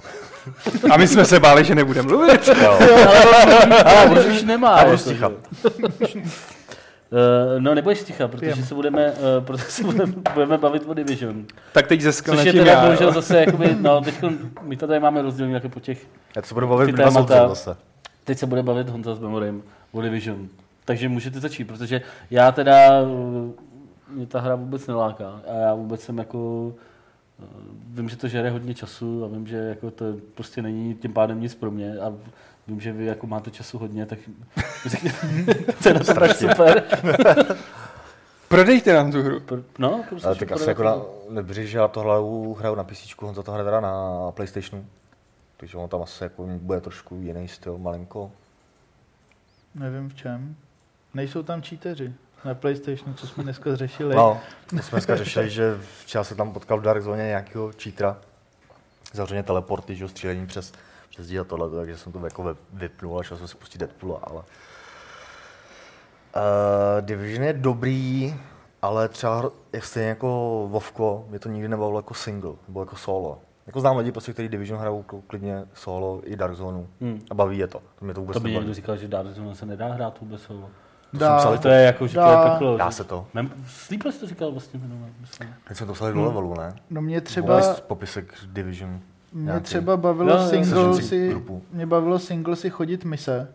A my jsme se báli, že nebudeme mluvit. Jo. Ale už nemá. Já budu jako, stichat. Uh, no nebudeš ticha, protože se budeme, uh, protože se budeme, budeme bavit o Division. Tak teď ze Což je teda já, bohužel zase, jakoby, no teď my to tady máme rozdělený jako po těch, Já to se budu bavit témata. zase. teď se bude bavit Honza s Memorem o Division. Takže můžete začít, protože já teda, uh, mě ta hra vůbec neláká a já vůbec jsem jako, uh, vím, že to žere hodně času a vím, že jako to prostě není tím pádem nic pro mě a vím, že vy jako máte času hodně, tak co je na to super. Prodejte nám tu hru. Pro- No, prostě Ale tak asi jako na, nebříš, že já to hraju, hraju na PC, on za to hraje teda na Playstationu. Takže on tam asi jako bude trošku jiný styl, malinko. Nevím v čem. Nejsou tam cheateři na PlayStationu, co jsme dneska řešili. No, my jsme dneska řešili, že včera se tam potkal v Dark Zone nějakého cheatera. Zavřeně teleporty, že jo, střílení přes, přes a tohle, takže jsem to jako vypnul a šel jsem si pustit Deadpoola, ale... Uh, Division je dobrý, ale třeba jak stejně jako Vovko, mě to nikdy nebavilo jako single, nebo jako solo. Jako znám lidi, prostě, kteří Division hrajou kl- klidně solo i Dark Zone Hmm. a baví je to. To mě to vůbec To by někdo říkal, že Dark Zone se nedá hrát vůbec solo. To jsem psal, To je jako, že to je Dá. peklo. Dá se to. Mem, Sleepless to říkal vlastně myslím. Teď jsme to psali do levelu, ne? No mě Třeba... třeba, popisek Division. mě nějaký. třeba bavilo jo, single si, grupu. mě bavilo single si chodit mise,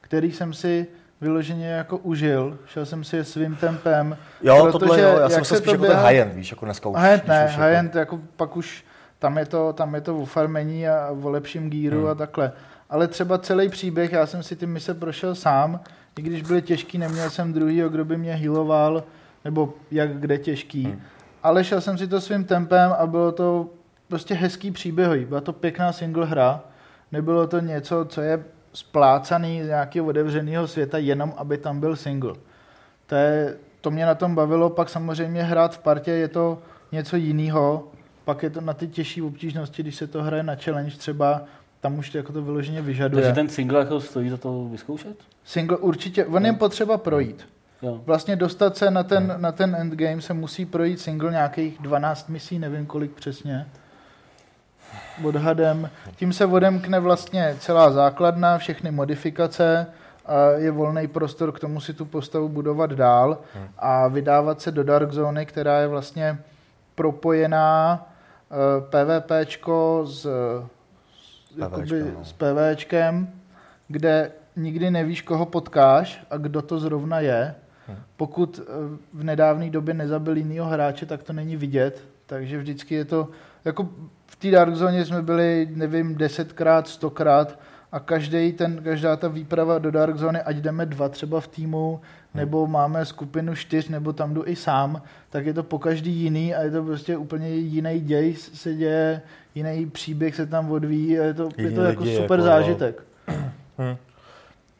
který jsem si vyloženě jako užil. Šel jsem si je svým tempem. Jo, Protože tohle jo, já jsem se spíš jako ten high-end, víš, jako dneska už. High-end ne, už jako- high-end jako pak už tam je to, tam je to o farmení a o lepším gíru Hmm. a takhle. Ale třeba celý příběh, já jsem si ty mise prošel sám, i když byly těžký, neměl jsem druhýho, kdo by mě healoval, nebo jak kde těžký. Hmm. Ale šel jsem si to svým tempem a bylo to prostě hezký příběh. Byla to pěkná single hra, nebylo to něco, co je splácaný z nějakého otevřeného světa, jenom aby tam byl single. To, je, to mě na tom bavilo, pak samozřejmě hrát v partě je to něco jiného, pak je to na ty těžší obtížnosti, když se to hraje na challenge třeba, tam už to jako to vyloženě vyžaduje. Takže ten single jako stojí za to vyzkoušet? Single určitě, on je potřeba projít. Jo. Vlastně dostat se na ten, na ten endgame se musí projít single nějakých 12 misí, nevím kolik přesně. Odhadem. Tím se odemkne vlastně celá základna, všechny modifikace, a je volný prostor k tomu si tu postavu budovat dál Hmm. a vydávat se do Dark Zony, která je vlastně propojená uh, PvPčko s, jakoby, no. s PVčkem, kde nikdy nevíš, koho potkáš a kdo to zrovna je. Hmm. Pokud eh, v nedávné době nezabil jinýho hráče, tak to není vidět, takže vždycky je to, jako v té Dark Zone jsme byli, nevím, desetkrát, stokrát a každý ten, každá ta výprava do Dark Zony, ať jdeme dva třeba v týmu, nebo máme skupinu čtyř, nebo tam jdu i sám, tak je to po každý jiný a je to prostě úplně jiný děj se děje, jiný příběh se tam odvíjí a je to, je to jako lidi, super jako, zážitek.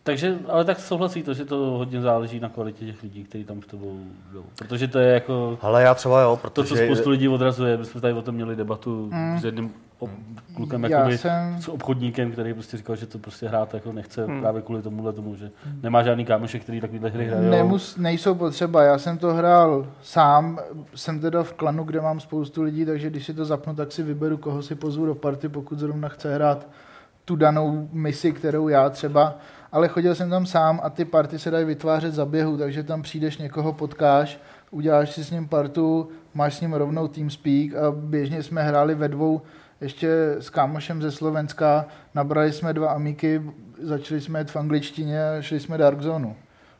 Takže, ale tak souhlasí to, že to hodně záleží na kvalitě těch lidí, kteří tam s tebou jdou. Protože to je jako Ale já třeba jo, to, co protože... spoustu lidí odrazuje. My jsme tady o tom měli debatu Mm. s jedním ob- klukem, Já jakoby, jsem, s obchodníkem, který prostě říkal, že to prostě hrát jako nechce Hmm. právě kvůli tomuhle tomu, že nemá žádný kámošek, který takovýhle hry hrajou. Nemus, nejsou potřeba, já jsem to hrál sám, jsem teda v klanu, kde mám spoustu lidí, takže když si to zapnu, tak si vyberu, koho si pozvu do party, pokud zrovna chce hrát tu danou misi, kterou já třeba, ale chodil jsem tam sám a ty party se dají vytvářet za běhu, takže tam přijdeš, někoho potkáš, uděláš si s ním partu, máš s ním rovnou TeamSpeak a běžně jsme hráli ve dvou ještě s kámošem ze Slovenska, nabrali jsme dva amíky, začali jsme jet v angličtině a šli jsme Dark Zonu.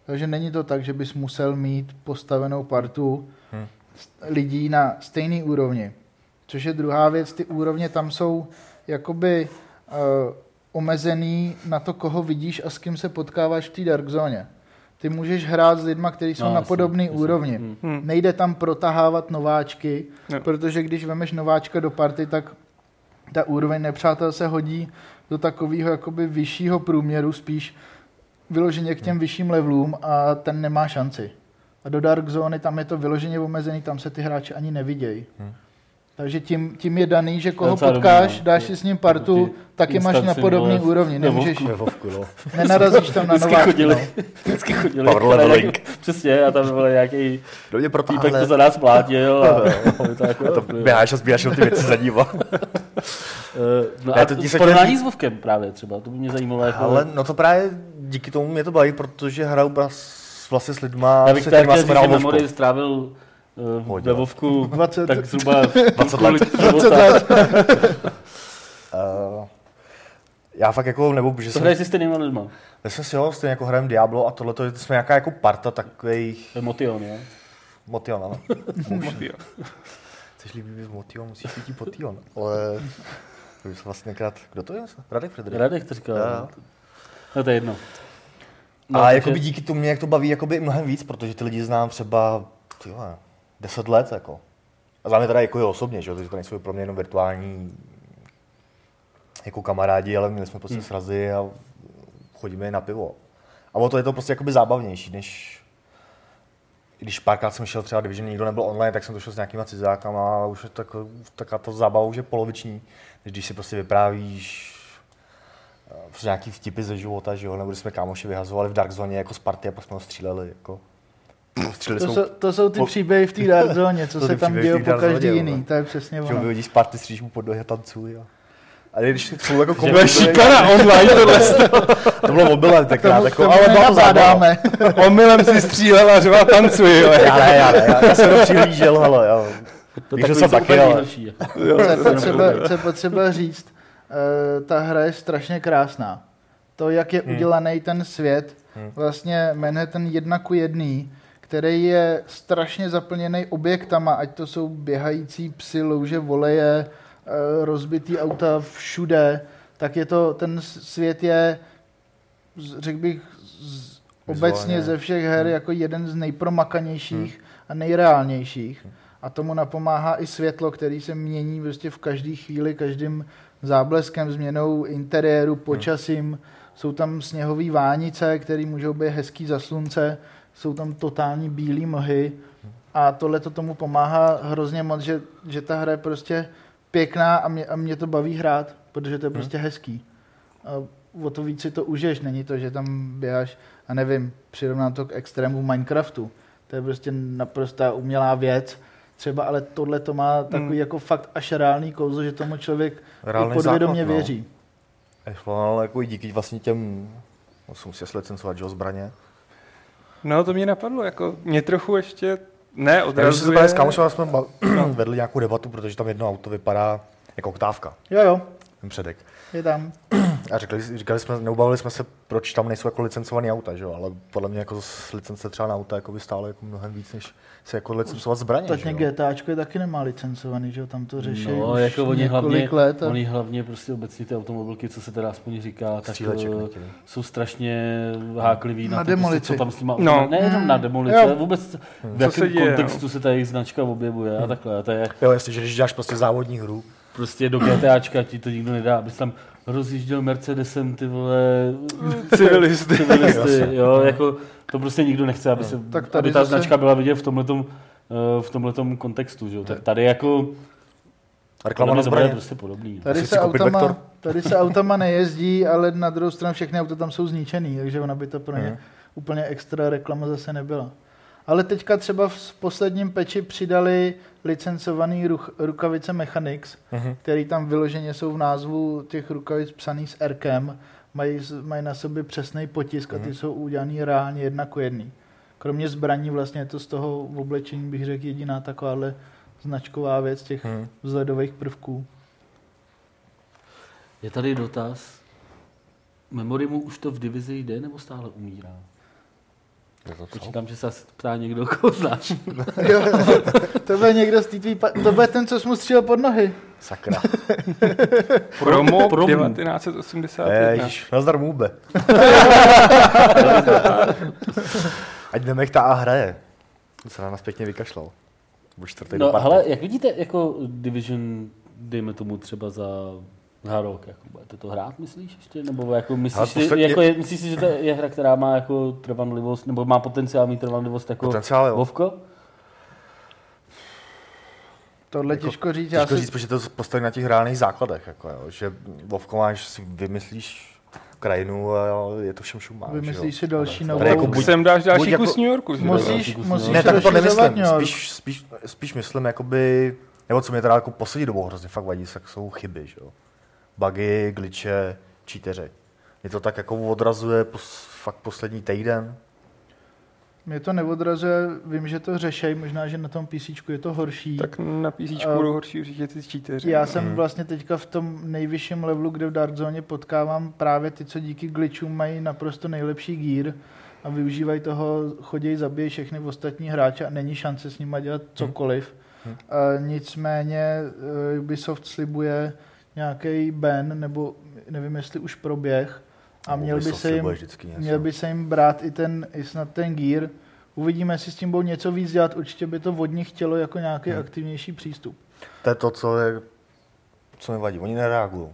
Takže není to tak, že bys musel mít postavenou partu Hmm. lidí na stejné úrovni. Což je druhá věc, ty úrovně tam jsou jakoby uh, omezený na to, koho vidíš a s kým se potkáváš v té Dark Zóně. Ty můžeš hrát s lidma, kteří jsou No, na podobné úrovni. Hmm. Hm. Nejde tam protahávat nováčky, No. protože když vemeš nováčka do party, tak ta úroveň nepřátel se hodí do takového jakoby vyššího průměru, spíš vyloženě k těm vyšším levelům a ten nemá šanci. A do Dark Zóny tam je to vyloženě omezený, tam se ty hráči ani nevidějí. Hmm. Takže tím, tím je daný, že koho potkáš, dobrý, no. dáš si s ním partu, Ty taky máš na podobné vole, úrovni. Nemůžeš, Je Vovku, no. nenarazíš tam na Vždycky nováčky. chodili, No. vždycky chodili. Power leveling. nějakou- Přesně, a tam byl nějaký Do mě týpek, to protáhle. za nás plátil. A, a to jako, To běháš a jenom ty věci za ním. Eh, no Ne, a to se porovnání s Vovkem právě třeba, to by mě zajímalo. Jako, Ale no to právě díky tomu mě to baví, protože hraju vlastně s lidma, Já bych se tady kterýma chtěl jsme říct, že hrál. Memory strávil. Ve Vovku 20 tak zhruba 20 let. půl života. Uh, já fakt jako, nebo že To jsem, hraješ si stejnýma lidma. myslím si, jo, stejně jako hrajem Diablo a tohle, to jsme nějaká jako parta takových Motion, jo? motion, ano. Motiv. Chceš líbí být motion, musíš být potion. Ale to už vlastně krát, kdo to je? Radek Fredrik. Radek to říkal. Jo, no. No to je jedno. No, a takže- jakoby díky tomu mě jak to baví jakoby mnohem víc, protože ty lidi znám třeba ty 10 let. Jako. A znám je teda jako je osobně, že? jo, takže to nejsou pro mě jenom virtuální jako kamarádi, ale měli jsme prostě Hmm. srazy a chodíme na pivo. A o to je to prostě jakoby zábavnější, než když párkrát jsem šel třeba, když nikdo nebyl online, tak jsem to šel s nějakýma cizákama a už je tak, taká ta zábava už je poloviční, než když si prostě vyprávíš eh, prostě nějaký vtipy ze života, že jo, nebo když jsme kámoši vyhazovali v Dark Zone jako z party a pak jsme ho stříleli, jako. Stříleli To jsou, to jsou ty po- příběhy v té Dark Zone, co se tam té po každý jo, jiný, to je přesně že ono. vyhodíš z party, střílíš mu pod nohy a tancuj. A... A když jsou jako Že- To je kombinační, šikana online tohle. to bylo mobilem tenkrát, Tomu, jako, tomu ale byla to. Omylem si střílel a řval tancuji. jo. Já ne, já ne, já, já jsem to přihlížel, hele, já. To Víš, že jsem taky, ale- jako. Co je potřeba, co je potřeba říct, eh, ta hra je strašně krásná. To, jak je Hmm. udělaný ten svět, Hmm. vlastně Manhattan jedna ku jedný, který je strašně zaplněný objektama, ať to jsou běhající psy, louže voleje, eh, rozbitý auta všude, tak je to, ten svět je, řekl bych, z, obecně ze všech her Hmm. jako jeden z nejpromakanějších a nejreálnějších. A tomu napomáhá i světlo, který se mění prostě v každé chvíli, každým zábleskem, změnou interiéru, počasím. Jsou tam sněhové vánice, které můžou být hezký za slunce, jsou tam totální bílé mlhy a tohle to tomu pomáhá hrozně moc, že, že ta hra je prostě pěkná a mě, a mě to baví hrát, protože to je prostě hezký. A o to víc si to užiješ, není to, že tam běháš a nevím, přirovnám to k extrému Minecraftu. To je prostě naprostá umělá věc, třeba, ale tohle to má takový Mm. jako fakt až reálný kouzlo, že tomu člověk Reálný podvědomě základ, no. věří. Ale jako i díky vlastně těm, no, jsem si licencovat, že zbraně. No to mě napadlo, jako mě trochu ještě ne Já když se odrazuje. s kámošem jsme ba- vedli nějakou debatu, protože tam jedno auto vypadá jako oktávka, Jo, jo, ten předek. Je tam. A říkali, říkali jsme, neubavili jsme se, proč tam nejsou jako licencované auta, že jo? ale podle mě jako z licence třeba na auta jako by stálo jako mnohem víc, než se jako licencovat zbraně. Tak jo? GTAčko je taky nemá licencovaný, že jo, tam to řeší No, už jako oni hlavně, let. A... oni hlavně prostě obecně ty automobilky, co se teda aspoň říká, tak Stříleček eh, jsou strašně háklivý na, Na to, prostě, demolici. co tam s nima, No. no. ne jenom na demolici, Jo. ale vůbec v Co jakém se děje, kontextu se ta jejich značka objevuje a takhle. A to je Jo, jestli, že když děláš prostě závodní hru, prostě do GTAčka ti to nikdo nedá, abys tam rozjížděl Mercedesem, ty vole, Civilisty. civilisty, jo, jako to prostě nikdo nechce, aby, se, Tak tady aby ta zase- značka byla vidět v tomhletom, eh, v tomhletom kontextu, že jo. Tak tady jako, reklama na zbraně. prostě podobný. Tady Asi se, autama, Vektor. tady se autama nejezdí, ale na druhou stranu všechny auta tam jsou zničený, takže ona by to pro ně Mhm. úplně extra reklama zase nebyla. Ale teďka třeba v posledním peči přidali licencovaný ruch, rukavice Mechanics, Mhm. který tam vyloženě jsou v názvu těch rukavic psaný s Rkem, mají, mají na sobě přesný potisk a ty Mhm. jsou udělaný reálně jedna ku jedný. Kromě zbraní vlastně je to z toho oblečení, bych řekl, jediná takováhle značková věc těch Mhm. vzhledových prvků. Je tady dotaz. Memorimu už to v divizi jde nebo stále umírá? Je to co? Počítám, že se asi ptá někdo, koho znáš. Jo, to bude někdo z té tvý pa- to bude ten, co jsi mu střílel pod nohy. Sakra. Promo, Promo. 1981. Ježiš, nazdar můbe. Ať Nemechta a hraje. To se na nás pěkně vykašlal. Byl čtvrtý do No, party. hele, jak vidíte jako Division, dejme tomu třeba za za rok, jako budete to hrát, myslíš ještě? Nebo jako myslíš, Hele, si, posledně- jako je, myslíš si, že to je hra, která má jako trvanlivost, nebo má potenciál mít trvanlivost jako Potenciál, jo. Vovko? Tohle Jako těžko říct. Já Těžko si, říct, protože to je postavené na těch reálných základech. Jako, jo. Že Vovko máš, si vymyslíš krajinu a je to všem šumá. Vymyslíš si další Tady novou- jako Buď buď, sem dáš další buď jako- kus New Yorku. musíš, kus musíš ne, tak to nemyslím. Spíš, spíš, spíš myslím, jakoby, nebo co mě teda jako poslední dobou hrozně fakt vadí, tak jsou chyby, že jo. Bugy, glitche, cheateři. Mě to tak jako odrazuje pos, fakt poslední týden. mě to neodrazuje, vím, že to řešej, možná, že na tom PC je to horší. Tak na PC A- budou horší určitě ty cheateři. Já no. jsem Hmm. vlastně teďka v tom nejvyšším levelu, kde v Dark Zone potkávám právě ty, co díky glitchům mají naprosto nejlepší gear a využívají toho, chodí zabíjí všechny ostatní hráče a není šance s nimi dělat cokoliv. Hmm. A nicméně eh, Ubisoft slibuje nějaký ban, nebo nevím, jestli už proběh, a měl by, se jim, měl by se jim brát i, ten, i snad ten gear. Uvidíme, jestli s tím budou něco víc dělat. Určitě by to od nich chtělo jako nějaký Hmm. aktivnější přístup. To je to, co, je, co mi vadí. Oni nereagují.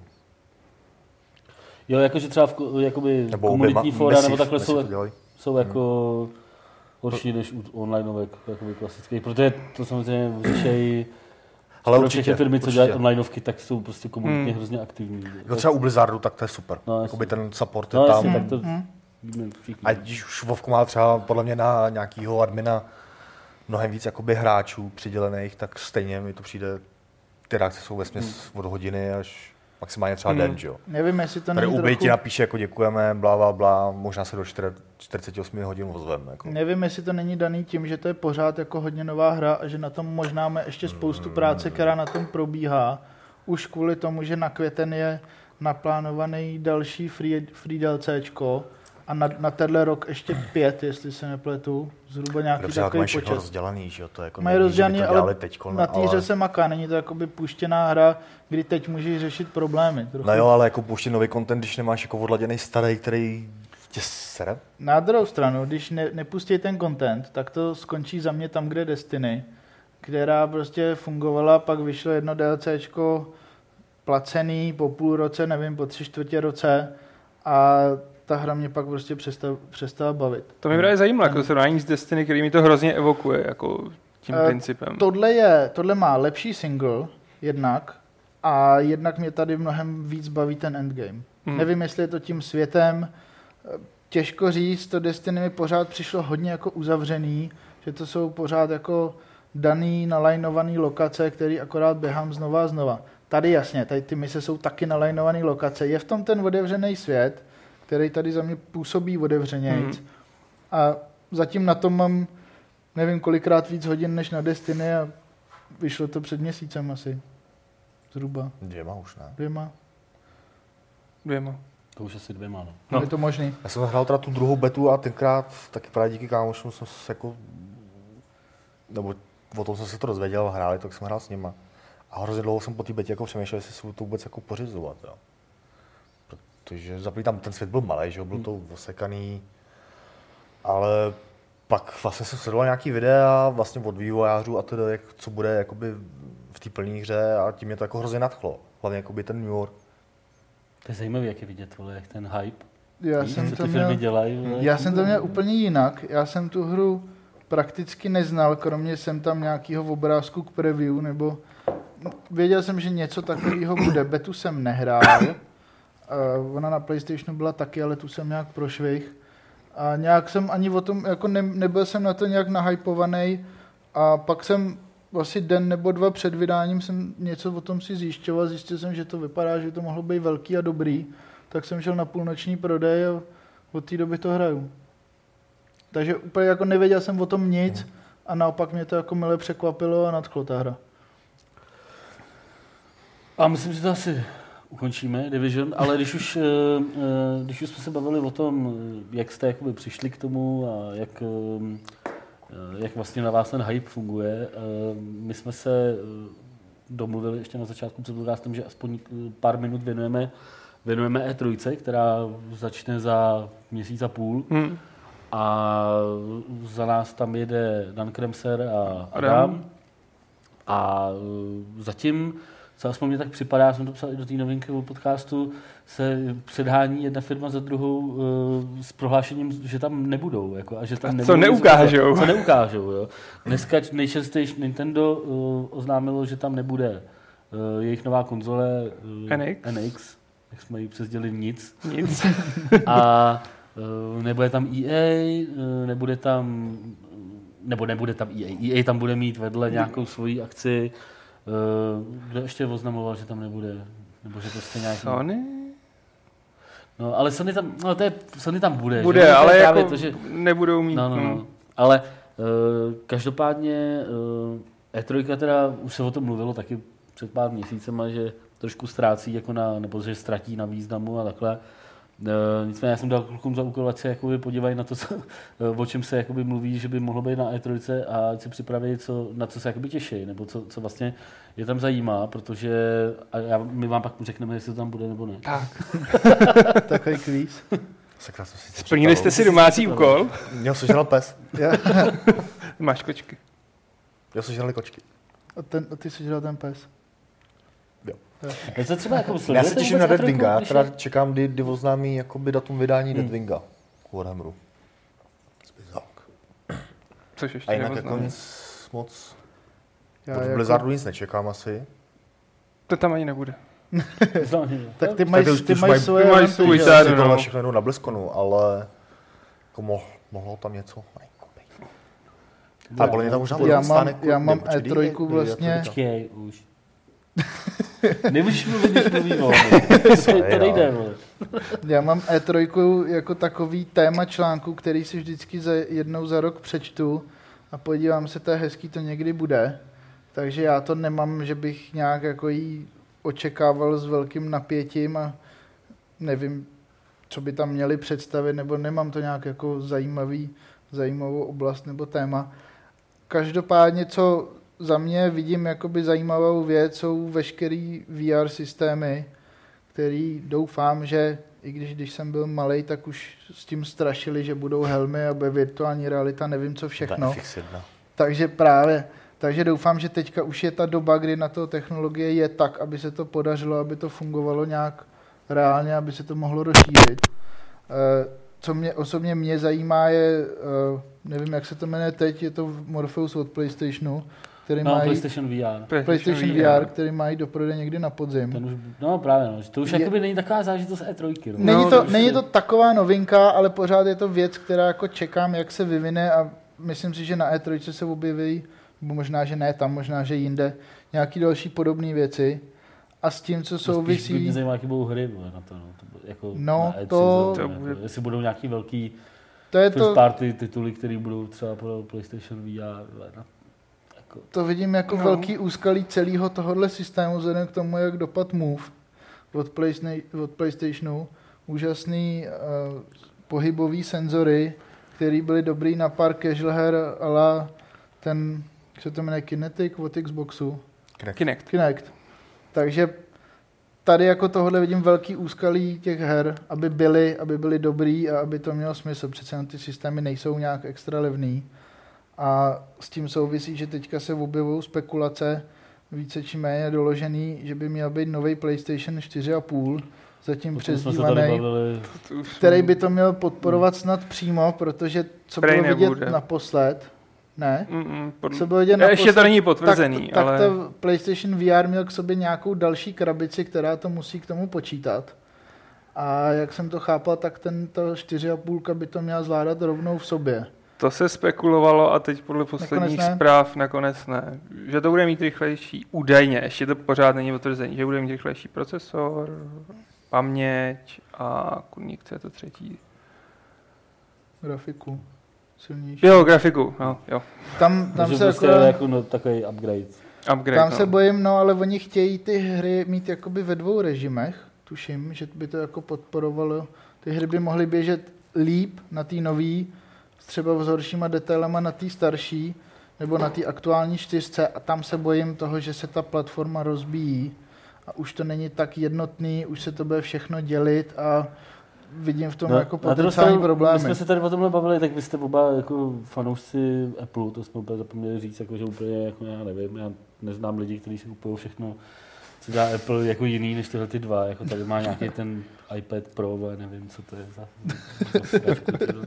Jo, jakože třeba v ko- jakoby Nebo komunitní oběma- fóra Messi- nebo takhle jsou, jsou jako horší než u onlineovek, jakoby klasických, protože to samozřejmě řešejí Ale určitě, všechny firmy, co určitě. dělají onlineovky, tak jsou prostě komunitně Hmm. hrozně aktivní. Jako třeba u Blizzardu, tak to je super. No. Jakoby ten support je No, tam. jasně, tak to Hmm. A když už Vovku má třeba podle mě na nějakýho admina mnohem víc jakoby hráčů přidělených, tak stejně mi to přijde, ty reakce jsou ve směs od hodiny až maximálně třeba Hmm. den, že jo. Nevím, jestli to Tady není ubej ti trochu... napíše, jako děkujeme, blá, blá, blá, možná se do 4, 48 hodin ozvem. Jako. Nevím, jestli to není daný tím, že to je pořád jako hodně nová hra a že na tom možná máme ještě spoustu práce, která na tom probíhá. Už kvůli tomu, že na květen je naplánovaný další free, free DLCčko a na, na tenhle rok ještě pět, jestli se nepletu, zhruba nějaký Dobře, takový mají počet. rozdělaný, že jo, to je jako Mají rozdělaný, ale teďko, Na té hře ale... se maká, není to jakoby puštěná hra, kdy teď můžeš řešit problémy. Trochu. No jo, ale jako pouštět nový content, když nemáš jako odladěný starý, který tě sere. Na druhou stranu, když ne, nepustí ten content, tak to skončí za mě tam, kde Destiny, která prostě fungovala, pak vyšlo jedno DLCčko placený po půl roce, nevím, po tři čtvrtě roce a ta hra mě pak prostě přestala, přestala bavit. To mě právě zajímalo, jako srovnání s Destiny, který mi to hrozně evokuje, jako tím Eh, principem. Tohle, je, tohle má lepší single, jednak, a jednak mě tady mnohem víc baví ten endgame. Hmm. Nevím, jestli je to tím světem. Těžko říct, to Destiny mi pořád přišlo hodně jako uzavřený, že to jsou pořád jako daný, nalajnovaný lokace, který akorát běhám znova a znova. Tady jasně, tady ty mise jsou taky nalajnovaný lokace. Je v tom ten otevřený svět, který tady za mě působí otevřenějc. Hmm. A zatím na tom mám nevím kolikrát víc hodin než na Destiny a vyšlo to před měsícem asi. Zhruba Dvěma už ne. dvěma. Dvěma. To už asi dvěma, no. No. Je to možný. Já jsem hrál teda tu druhou betu a tenkrát taky právě díky kámošům jsem se jako, nebo o tom jsem se to dozvěděl, hráli, tak jsem hrál s nima. A hrozně dlouho jsem po té betě jako přemýšlel, jestli si to vůbec jako pořizovat. Jo. Protože za tam ten svět byl malý, že jo, byl to osekaný, ale pak vlastně jsem sledoval nějaký videa vlastně od vývojářů a teda, jak, co bude jakoby v té plné hře a tím mě to jako hrozně nadchlo. Hlavně jakoby ten New York. To je zajímavé, jak je vidět, vole, jak ten hype. Já Víš, jsem co to ty měl, firmy dělají. vole, já jsem to měl úplně jinak. Já jsem tu hru prakticky neznal, kromě jsem tam nějakého obrázku k preview, nebo věděl jsem, že něco takového bude. Betu jsem nehrál. Ona na PlayStationu byla taky, ale tu jsem nějak prošvih. A nějak jsem ani o tom, jako ne, nebyl jsem na to nějak nahypovaný. A pak jsem asi den nebo dva před vydáním jsem něco o tom si zjišťoval. Zjistil jsem, že to vypadá, že to mohlo být velký a dobrý. Tak jsem šel na půlnoční prodej a od té doby to hraju. Takže úplně jako nevěděl jsem o tom nic a naopak mě to jako mile překvapilo a nadchlo ta hra. A myslím, že to asi ukončíme, Division, ale když už, eh, eh, když už jsme se bavili o tom, eh, jak jste jakoby přišli k tomu a jak, jak vlastně na vás ten hype funguje, my jsme se domluvili ještě na začátku před podcastem, že aspoň pár minut věnujeme, věnujeme E3, která začne za měsíc a půl Hmm. a za nás tam jede Dan Kremser a Adam. Adam. A zatím, co aspoň mě tak připadá, jsem to psal i do té novinky o podcastu, se předhání jedna firma za druhou eh, s prohlášením, že tam nebudou. Jako, a že tam A nebudou co neukážou. Co neukážou, jo. Dneska nejčastěji Nintendo uh, oznámilo, že tam nebude uh, jejich nová konzole uh, NX. NX, jak jsme ji přezděli nic. Nic. A uh, nebude tam EA, uh, nebude tam, nebo nebude tam EA. EA tam bude mít vedle nějakou svoji akci. Uh, kdo ještě oznamoval, že tam nebude? Nebo že to stejně nějak... Sony? No, ale Sony tam, no to je, Sony tam bude. že? Bude, je ale jako to, že, nebudou mít. no, no, no. hm. Ale uh, každopádně uh, E3 teda, už se o tom mluvilo taky před pár měsícema, že trošku ztrácí jako na, nebo že ztratí na významu a takhle. Uh, nicméně já jsem dal klukům za úkol, ať se jakoby podívají na to, co, uh, o čem se jakoby mluví, že by mohlo být na E3 a ať si připraví, co, na co se jakoby těší, nebo co, co vlastně je tam zajímá, protože a já, my vám pak řekneme, jestli to tam bude nebo ne. Tak. Takový kvíz. Sakra, si Splnili jste si domácí úkol? Měl sežral pes. Máš kočky. Měl sežrali kočky. A, ten, a ty jsi dělal ten pes. Já se třeba jako Já se těším na vůbec E3, Deadwinga, já teda čekám, kdy, kdy oznámí jakoby datum vydání Hmm. Deadwinga. Warhammeru. Zbyzák. Což A ještě jinak jako nic moc, Já od jako, Blizzardu nic nečekám asi. To tam ani nebude. tak ty mají, ty už mají svoje ty mají svůj Si no. všechno jenom na BlizzConu, ale jako mohl, mohlo tam něco. A podle mě tam možná Já ten mám, já mám počkej, E3 kdy- kdy- vlastně, Počkej, už. Nemůžeš mluvit, když mluví, vole. To, to nejde, vole. já mám E3 jako takový téma článku, který si vždycky za jednou za rok přečtu a podívám se, to je hezký, to někdy bude. Takže já to nemám, že bych nějak jako jí očekával s velkým napětím a nevím, co by tam měli představit, nebo nemám to nějak jako zajímavý, zajímavou oblast nebo téma. Každopádně, co za mě vidím jakoby zajímavou věc, jsou veškerý VR systémy, který doufám, že i když, když jsem byl malý, tak už s tím strašili, že budou helmy a bude virtuální realita, nevím co všechno. FX1. Takže právě, takže doufám, že teďka už je ta doba, kdy na to technologie je tak, aby se to podařilo, aby to fungovalo nějak reálně, aby se to mohlo rozšířit. Eh, Co mě osobně mě zajímá je, eh, nevím, jak se to jmenuje teď, je to Morpheus od PlayStationu, který No, mají PlayStation VR. PlayStation VR, který mají do prodeje někdy na podzim. Ten už, no právě, no, to už Je- jakoby není taková zážitost E3. No. Není, No, to, to už není to taková novinka, ale pořád je to věc, která jako čekám, jak se vyvine a myslím si, že na E3 se objeví, nebo možná, že ne tam, možná, že jinde, nějaký další podobné věci. A s tím, co Spíš by souvisí, mě zajímá, jaký budou hry vole, na to. No. to bude jako No, na E3 to- zrovna, To jako, bude- Jestli budou nějaký velký to je first to, party tituly, které budou třeba pro PlayStation VR. No. Jako, to vidím jako No. velký úskalí celého tohohle systému, vzhledem k tomu, jak dopad Move od, Playsna- od PlayStationu. Úžasný uh, pohybový senzory, které byly dobrý na pár casual her, ale ten, jak se to jmenuje, Kinetic od Xboxu. Kinect. Kinect. Takže tady jako tohle vidím velký úskalí těch her, aby byly, aby byly dobrý a aby to mělo smysl. Přece ty systémy nejsou nějak extra levný. A s tím souvisí, že teďka se objevují spekulace, více či méně doložený, že by měl být nový PlayStation 4,5, zatím přezdívaný, který by to měl podporovat snad přímo, protože co Prej bylo vidět nebude. naposled, ne? Pod... Co bylo vidět Ještě naposled, to není potvrzený, tak, ale tak to PlayStation VR měl k sobě nějakou další krabici, která to musí k tomu počítat. A jak jsem to chápal, tak ten ta 4,5 by to měla zvládat rovnou v sobě. To se spekulovalo a teď podle posledních ne. zpráv nakonec ne. Že to bude mít rychlejší, údajně, ještě to pořád není potvrzený, že bude mít rychlejší procesor, paměť a kurník, co je to třetí. Grafiku silnější. Jo, grafiku, no, jo. Tam, tam Takže se prostě jako, jako no, takový upgrade. Upgrade, tam no. se bojím, no ale oni chtějí ty hry mít jakoby ve dvou režimech, tuším, že by to jako podporovalo. Ty hry by mohly běžet líp na té nový, třeba s horšíma detailama na té starší, nebo na té aktuální čtyřce a tam se bojím toho, že se ta platforma rozbíjí a už to není tak jednotný, už se to bude všechno dělit a vidím v tom no, jako potenciální problémy. My jsme se tady o tomhle bavili, tak vy jste oba jako fanoušci Apple, to jsme úplně zapomněli říct, jako, že úplně, jako já nevím, já neznám lidi, kteří si kupují všechno, co dělá Apple jako jiný než tyhle ty dva, jako tady má nějaký ten iPad Pro, ale nevím, co to je za, za sračku, tyjo.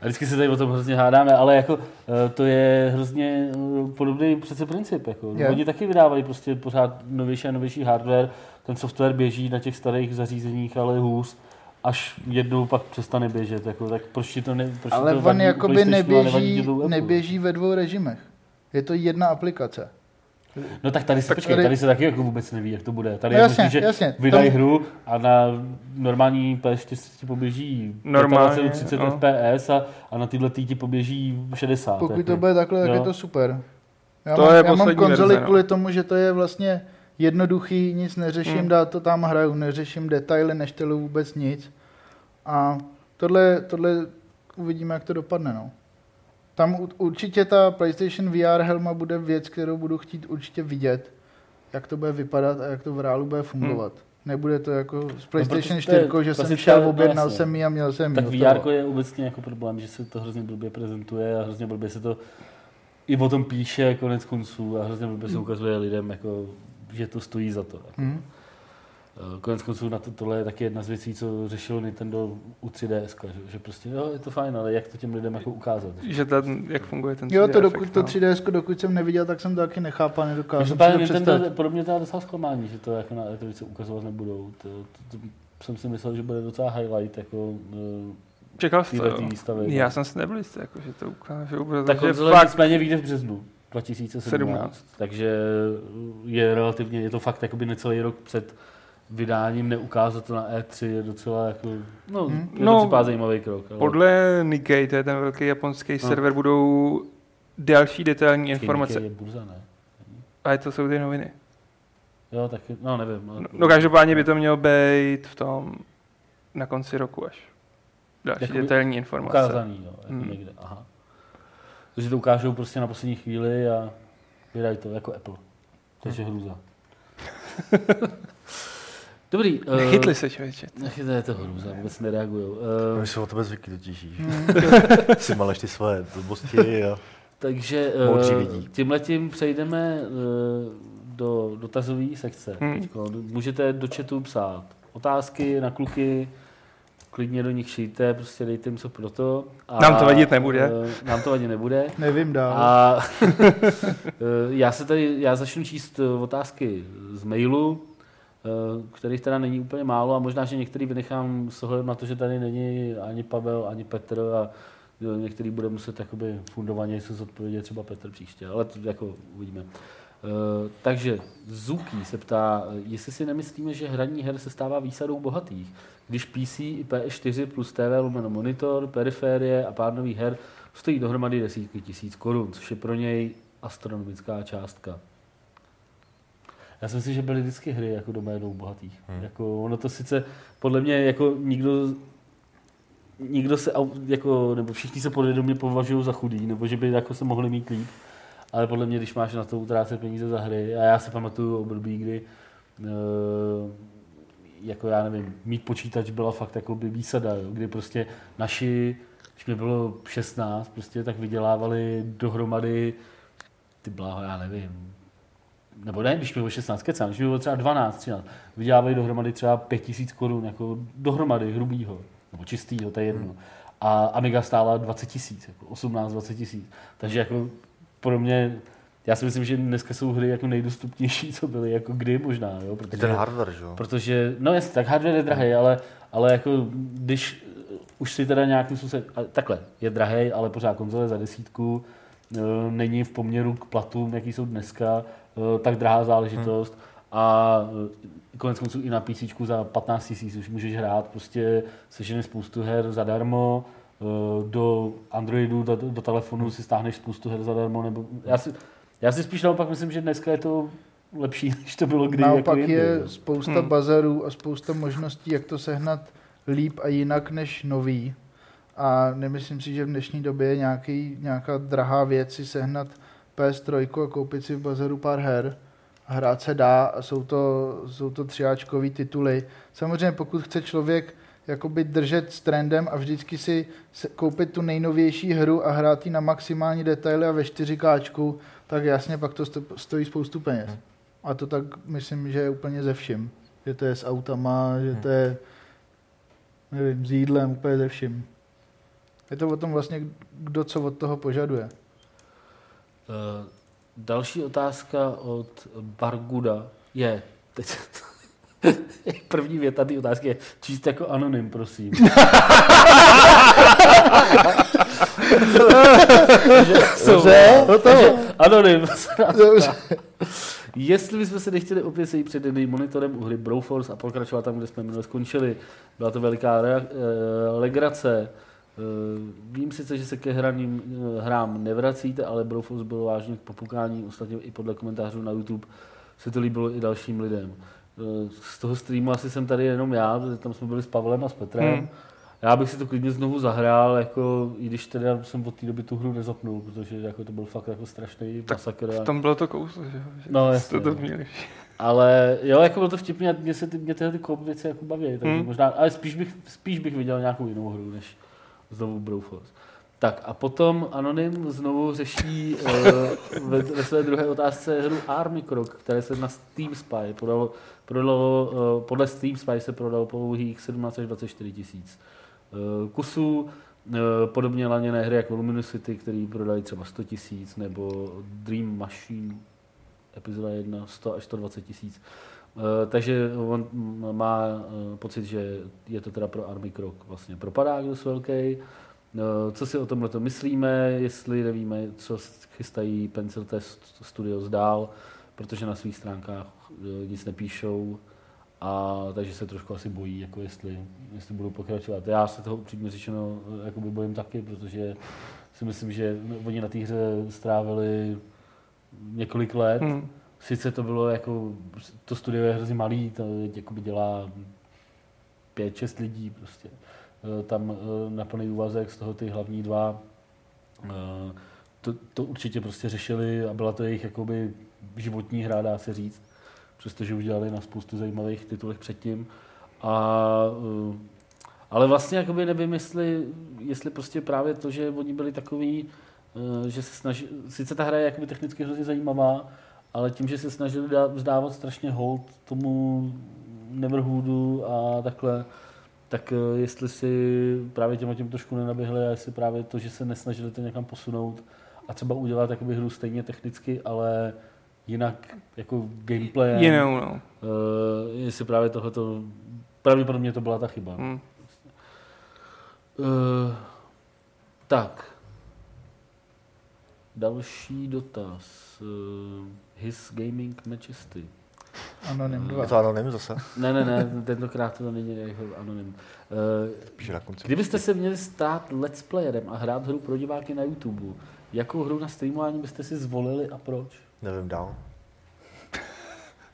A vždycky se tady o tom hrozně hádáme, ale jako eh, to je hrozně eh, podobný přece princip. Jako. Je. Oni taky vydávají prostě pořád novější a novější hardware, ten software běží na těch starých zařízeních, ale hůř až jednou pak přestane běžet. Jako, tak proč ti to, ne, proč Ale to on jakoby neběží, neběží ve dvou režimech. Je to jedna aplikace. No tak tady se, Tak počkej, tady- tady se taky jako vůbec neví, jak to bude. Tady No je jasně, možný, že jasně. vydají Tam- hru a na normální PS4 ti poběží Normálně, 25, 30 no. FPS a, a na tyhle ti poběží 60. Pokud jako. to bude takhle, tak Jo. je to super. Já To mám, je já mám poslední konzoli verze, no. kvůli tomu, že to je vlastně jednoduchý, nic neřeším, Hmm. dát to tam hraju, neřeším detaily, neštělu vůbec nic. A tohle, tohle uvidíme, jak to dopadne. No. Tam určitě ta PlayStation VR helma bude věc, kterou budu chtít určitě vidět, jak to bude vypadat a jak to v reálu bude fungovat. Nebude to jako s PlayStation protože to je 4, že jsem klasická- šel, no objednal jasně. jsem ji a měl jsem Tak ji. VR je obecně jako problém, že se to hrozně blbě prezentuje a hrozně blbě se to i o tom píše konec konců a hrozně blbě se ukazuje lidem, jako, že to stojí za to. Jako. Hm. Eh, Konec konců na to, tohle je taky jedna z věcí, co řešilo Nintendo u 3DS, že, že prostě jo, je to fajn, ale jak to těm lidem jako ukázat. Že ten, jak funguje ten Jo, to 3D dokud, efekt, to no. 3DS, dokud jsem neviděl, tak jsem to taky nechápal, nedokázal jsem si Každopádně to Nintendo představit. podobně teda docela zklamání, že to jako na E3 ukazovat nebudou. To, to, to, jsem si myslel, že bude docela highlight jako uh, Čekal jsi to, výstavy. Já jsem si nebyl jistý, jako, že to ukážou, tak konzole fakt nicméně vyjde v březnu 2017, 17. takže je relativně, je to fakt jakoby necelý rok před vydáním, neukázat to na E3 je docela jako, no, Hmm. je No, připadá zajímavý krok. Ale podle Nikkei, to je ten velký japonský No. server, budou další detailní Počkej, informace. Nikkei je burza, ne? A to jsou ty noviny. Jo, tak, no nevím. ale- No, no každopádně by to mělo být v tom na konci roku až. Další Jakoby detailní informace. Ukázaný, jo, jako Hmm. někde, aha. Takže to ukážou prostě na poslední chvíli a vydají to jako Apple. Takže Hmm. hrůza. Dobrý. eh, Nechytli se, člověče. Nechytli, je to hrůza, vůbec nereagujou. My Uh, jsou o tebe zvyklí totiž, víš. Hm. si maleš ty svoje blbosti a takže uh, tímhletím přejdeme uh, do dotazové sekce. Hmm. Teďko. Můžete do chatu psát otázky na kluky, klidně do nich šijte, prostě dejte jim co pro to. A, Nám to vadit nebude. eh, nám to vadit nebude. Nevím dál. A eh, já se tady, já začnu číst eh, otázky z mailu, eh, kterých teda není úplně málo a možná, že některý vynechám s ohledem na to, že tady není ani Pavel, ani Petr a eh, některý bude muset jakoby fundovaně se zodpovědět třeba Petr příště, ale to jako uvidíme. Eh, takže Zuki se ptá, eh, jestli si nemyslíme, že hraní her se stává výsadou bohatých, když PC i PS4 plus TV lomeno monitor, periférie a pár nových her stojí dohromady desítky tisíc korun, což je pro něj astronomická částka. Já si myslím, že byly vždycky hry jako doménou bohatých. Hmm. Jako, ono to sice, podle mě, jako nikdo, nikdo se, jako, nebo všichni se podvědomě považují za chudý, nebo že by jako se mohli mít líp. Ale podle mě, když máš na to utrácet peníze za hry, a já si pamatuju období, kdy eh, jako já nevím, mít počítač byla fakt jako by výsada, jo, kdy prostě naši, když mi bylo 16, prostě tak vydělávali dohromady ty bláho, já nevím, nebo ne, když mi bylo 16, kecám, když mi bylo třeba 12, 13, vydělávají dohromady třeba 5000 korun, jako dohromady hrubýho, nebo čistýho, to je jedno. A Amiga stála 20 tisíc, jako 18, 20 tisíc. Takže jako pro mě, já si myslím, že dneska jsou hry jako nejdostupnější, co byly jako kdy možná, jo, protože, ten hardware, že jo. protože no jasně, tak hardware je drahý, ale, ale jako když už si teda nějakým způsobem, takhle, je drahý, ale pořád konzole za desítku, eh, není v poměru k platům, jaký jsou dneska, tak drahá záležitost. A eh, konec konců i na PC za 15 tisíc už můžeš hrát, prostě sežene spoustu her zadarmo, eh, do Androidu, do, do telefonu si stáhneš spoustu her zadarmo, nebo já si, já si spíš naopak myslím, že dneska je to lepší, než to bylo kdy. Naopak jako je jednou, jo. spousta Hmm. bazarů a spousta možností, jak to sehnat líp a jinak než nový. A nemyslím si, že v dnešní době je nějaký, nějaká drahá věc si sehnat PS3 a koupit si v bazaru pár her. A hrát se dá a jsou to, jsou to třiáčkový tituly. Samozřejmě pokud chce člověk jakoby držet s trendem a vždycky si koupit tu nejnovější hru a hrát ji na maximální detaily a ve 4K, tak jasně pak to sto- stojí spoustu peněz. A to tak myslím, že je úplně ze vším. Že to je s autama, že to je nevím, s jídlem, úplně ze vším. Je to o tom vlastně, kdo co od toho požaduje. Eh, Další otázka od Barguda je, teď, první věta té otázky je číst jako anonym, prosím. Dobře, Takže anonym. Dobře. Jestli bychom se nechtěli opět sejít před jedným monitorem u hry Broforce a pokračovat tam, kde jsme minule skončili, byla to veliká rea- eh, legrace. Eh, Vím sice, že se ke hraním, eh, hrám nevracíte, ale Broforce bylo vážně k popukání, ostatně i podle komentářů na YouTube se to líbilo i dalším lidem. Eh, Z toho streamu asi jsem tady jenom já, protože tam jsme byli s Pavlem a s Petrem. Hmm. Já bych si to klidně znovu zahrál, jako, i když teda jsem od té doby tu hru nezapnul, protože jako to byl fakt jako strašný Tak masakr. a- V tom bylo to kouslo, že, že No, jasně, to no. měli. Ale jo, jako bylo to vtipné a mě se ty, mě tyhle ty koop věci jako baví, takže Hmm. možná, ale spíš bych, spíš bych viděl nějakou jinou hru, než znovu Broforce. Tak a potom Anonym znovu řeší uh, ve, ve své druhé otázce hru Army Krok, které se na Steam Spy prodalo, prodalo uh, podle Steam Spy se prodalo pouhých 17 až 24 tisíc uh, kusů. Uh, podobně laněné hry jako Luminosity, který prodali třeba 100 tisíc, nebo Dream Machine epizoda 1 100 až 120 tisíc. Takže on má uh, pocit, že je to teda pro Army Krok vlastně propadák dost velký. Uh, co si o tomhle to myslíme, jestli nevíme, co chystají Pencil Test Studios dál, protože na svých stránkách nic nepíšou a takže se trošku asi bojí, jako jestli, jestli budou pokračovat. Já se toho upřímně řečeno eh, jakoby bojím taky, protože si myslím, že oni na té hře strávili několik let, Hmm. Sice to bylo jako, to studio je hrozně malý, to jakoby dělá pět, šest lidí prostě. Eh, Tam eh, na plný úvazek, z toho ty hlavní dva, eh, to, to určitě prostě řešili a byla to jejich jakoby životní hra, dá se říct, přestože už dělali na spoustu zajímavých titulech předtím. A, ale vlastně jakoby nevím, jestli, jestli prostě právě to, že oni byli takový, že se snaží, sice ta hra je jakoby technicky hrozně zajímavá, ale tím, že se snažili dá, vzdávat strašně hold tomu Neverhoodu a takhle, tak eh, jestli si právě těm tím trošku nenaběhli a jestli právě to, že se nesnažili to někam posunout a třeba udělat jakoby hru stejně technicky, ale jinak jako gameplay, Jinou, no. uh, jestli právě tohleto, pravděpodobně to byla ta chyba. Hmm. Uh, tak. Další dotaz. Uh, his Gaming Majesty. Anonym Je 2. to anonym zase? Ne, ne, ne, tentokrát to není anonym. Uh, Spíš na konci. kdybyste se měli stát let's playerem a hrát hru pro diváky na YouTube, jakou hru na streamování byste si zvolili a proč? Nevím dál.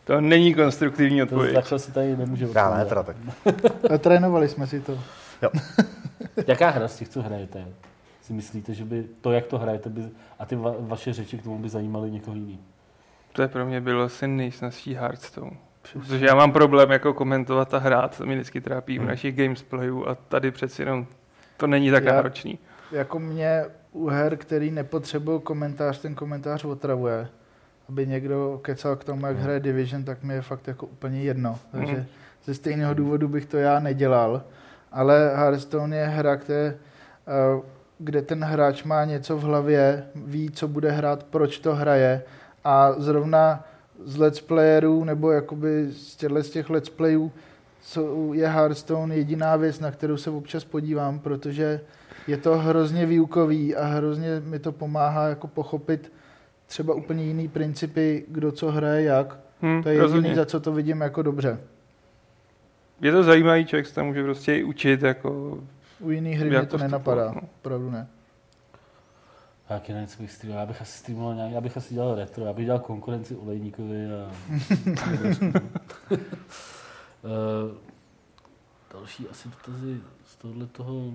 To není konstruktivní To odpověď. takhle si tady nemůže Já ne, teda tak. Trénovali jsme si to. Jaká hra z těch, co hrajete, si myslíte, že by to, jak to hrajete, by, a ty va, vaše řeči k tomu by zajímaly někoho jiný? To je pro mě bylo asi nejsnazší Hearthstone. Protože já mám problém jako komentovat a hrát, to mě vždycky trápí u Hmm. našich gamesplayů a tady přeci jenom to není tak Já- náročný. Jako mě u her, který nepotřebují komentář, ten komentář otravuje. Aby někdo kecal k tomu, jak Hmm. hraje Division, tak mi je fakt jako úplně jedno. Takže Mhm. ze stejného důvodu bych to já nedělal. Ale Hearthstone je hra, kde, eh, kde ten hráč má něco v hlavě, ví, co bude hrát, proč to hraje a zrovna z let's playerů nebo jakoby z těchto z těch let's playů jsou, je Hearthstone jediná věc, na kterou se občas podívám, protože je to hrozně výukový a hrozně mi to pomáhá jako pochopit třeba úplně jiný principy, kdo co hraje jak. Hm, To je jediný, rozhodně. za co to vidím jako dobře. Je to zajímavý, člověk se tam může prostě učit, jako U jiných hry Jak mě to nenapadá. no. Opravdu ne. A Jak jinak bych streamoval? Já bych asi streamoval nějak, já bych asi dělal retro, já bych dělal konkurenci Olejníkovi a... Eh, další asi dotazy z tohle toho,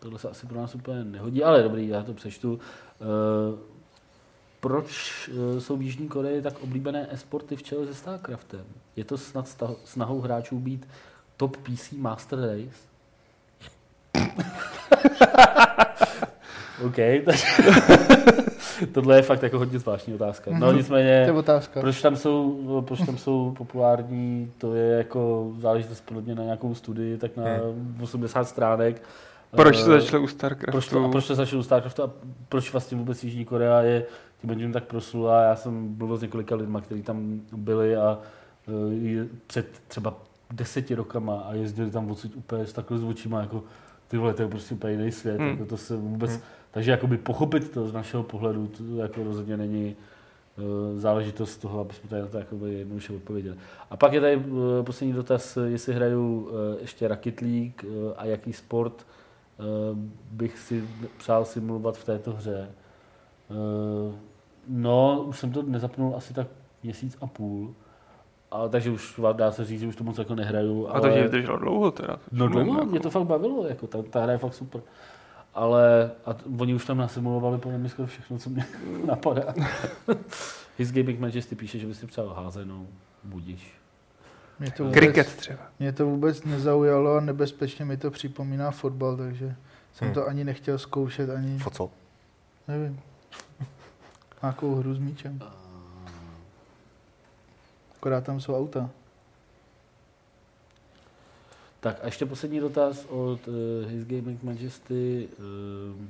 tohle se asi pro nás úplně nehodí, ale dobrý, já to přečtu. Eh, proč eh, jsou v Jižní Koreji tak oblíbené esporty v čele se StarCraftem? Je to snad snahou hráčů být top PC Master Race? OK, tak tohle je fakt jako hodně zvláštní otázka. No Mhm. nicméně, To je otázka. proč tam jsou, no, proč tam jsou populární, to je jako záležitost podle mě na nějakou studii, tak na 80 stránek. proč Eh, se začalo u proč to, a StarCraftu? proč to začalo u StarCraftu a proč vlastně vůbec Jižní Korea je tím tím tak proslulá. Já jsem mluvil s několika lidma, kteří tam byli a eh, je- před třeba deseti rokama a jezdili tam odsud úplně s takhle s očima, jako ty vole, to je prostě úplně jiný svět, Hmm. jako to se vůbec, Hmm. takže jakoby pochopit to z našeho pohledu, to jako rozhodně není, eh, záležitost toho, aby jsme tady na to jakoby jednoduše odpověděli. A pak je tady eh, poslední dotaz, jestli hraju eh, ještě Rocket League eh, a jaký sport bych si přál simulovat v této hře. No, už jsem to nezapnul asi tak měsíc a půl. A, takže už dá se říct, že už to moc jako nehraju. A to tě vydrželo dlouho teda. No dlouho, Jako- mě to fakt bavilo, jako ta, ta hra je fakt super. Ale a t- oni už tam nasimulovali podle mě skoro všechno, co mě napadá. His Gaming Majesty píše, že by si přál házenou, budíš. Mě to vůbec, Kriket třeba. mě to vůbec nezaujalo a nebezpečně mi to připomíná fotbal, takže jsem Hmm. to ani nechtěl zkoušet, ani Fo co? nevím. Nějakou hru s míčem. Akorát tam jsou auta. Tak a ještě poslední dotaz od uh, His Gaming Majesty. Uh,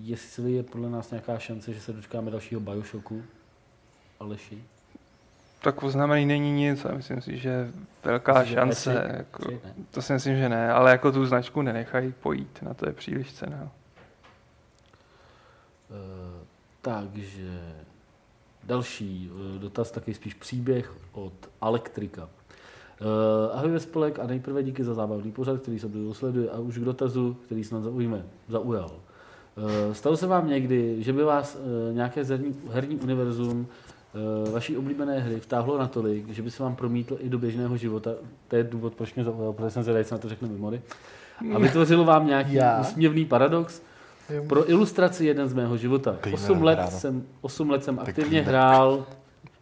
jestli je podle nás nějaká šance, že se dočkáme dalšího Bioshocku? Aleši? Tak oznámený není nic a myslím si, že velká Myslíš, že šance. E3? Jako, to si myslím, že ne, ale jako tu značku nenechají pojít, na to je příliš cena. Eh, takže další eh, dotaz, taky spíš příběh od Elektrika. Uh, ahoj ve spolek a nejprve díky za zábavný pořad, který se dlouho sleduje a už k dotazu, který snad zaujme, zaujal. Uh, stalo se vám někdy, že by vás uh, nějaké herní, herní univerzum uh, vaší oblíbené hry vtáhlo natolik, že by se vám promítl i do běžného života, to je důvod, proč mě zaujal, protože jsem co na to řekne Mimory, a vytvořilo vám nějaký úsměvný paradox, pro ilustraci jeden z mého života. Klidně 8 let, jsem, 8 let jsem aktivně hrál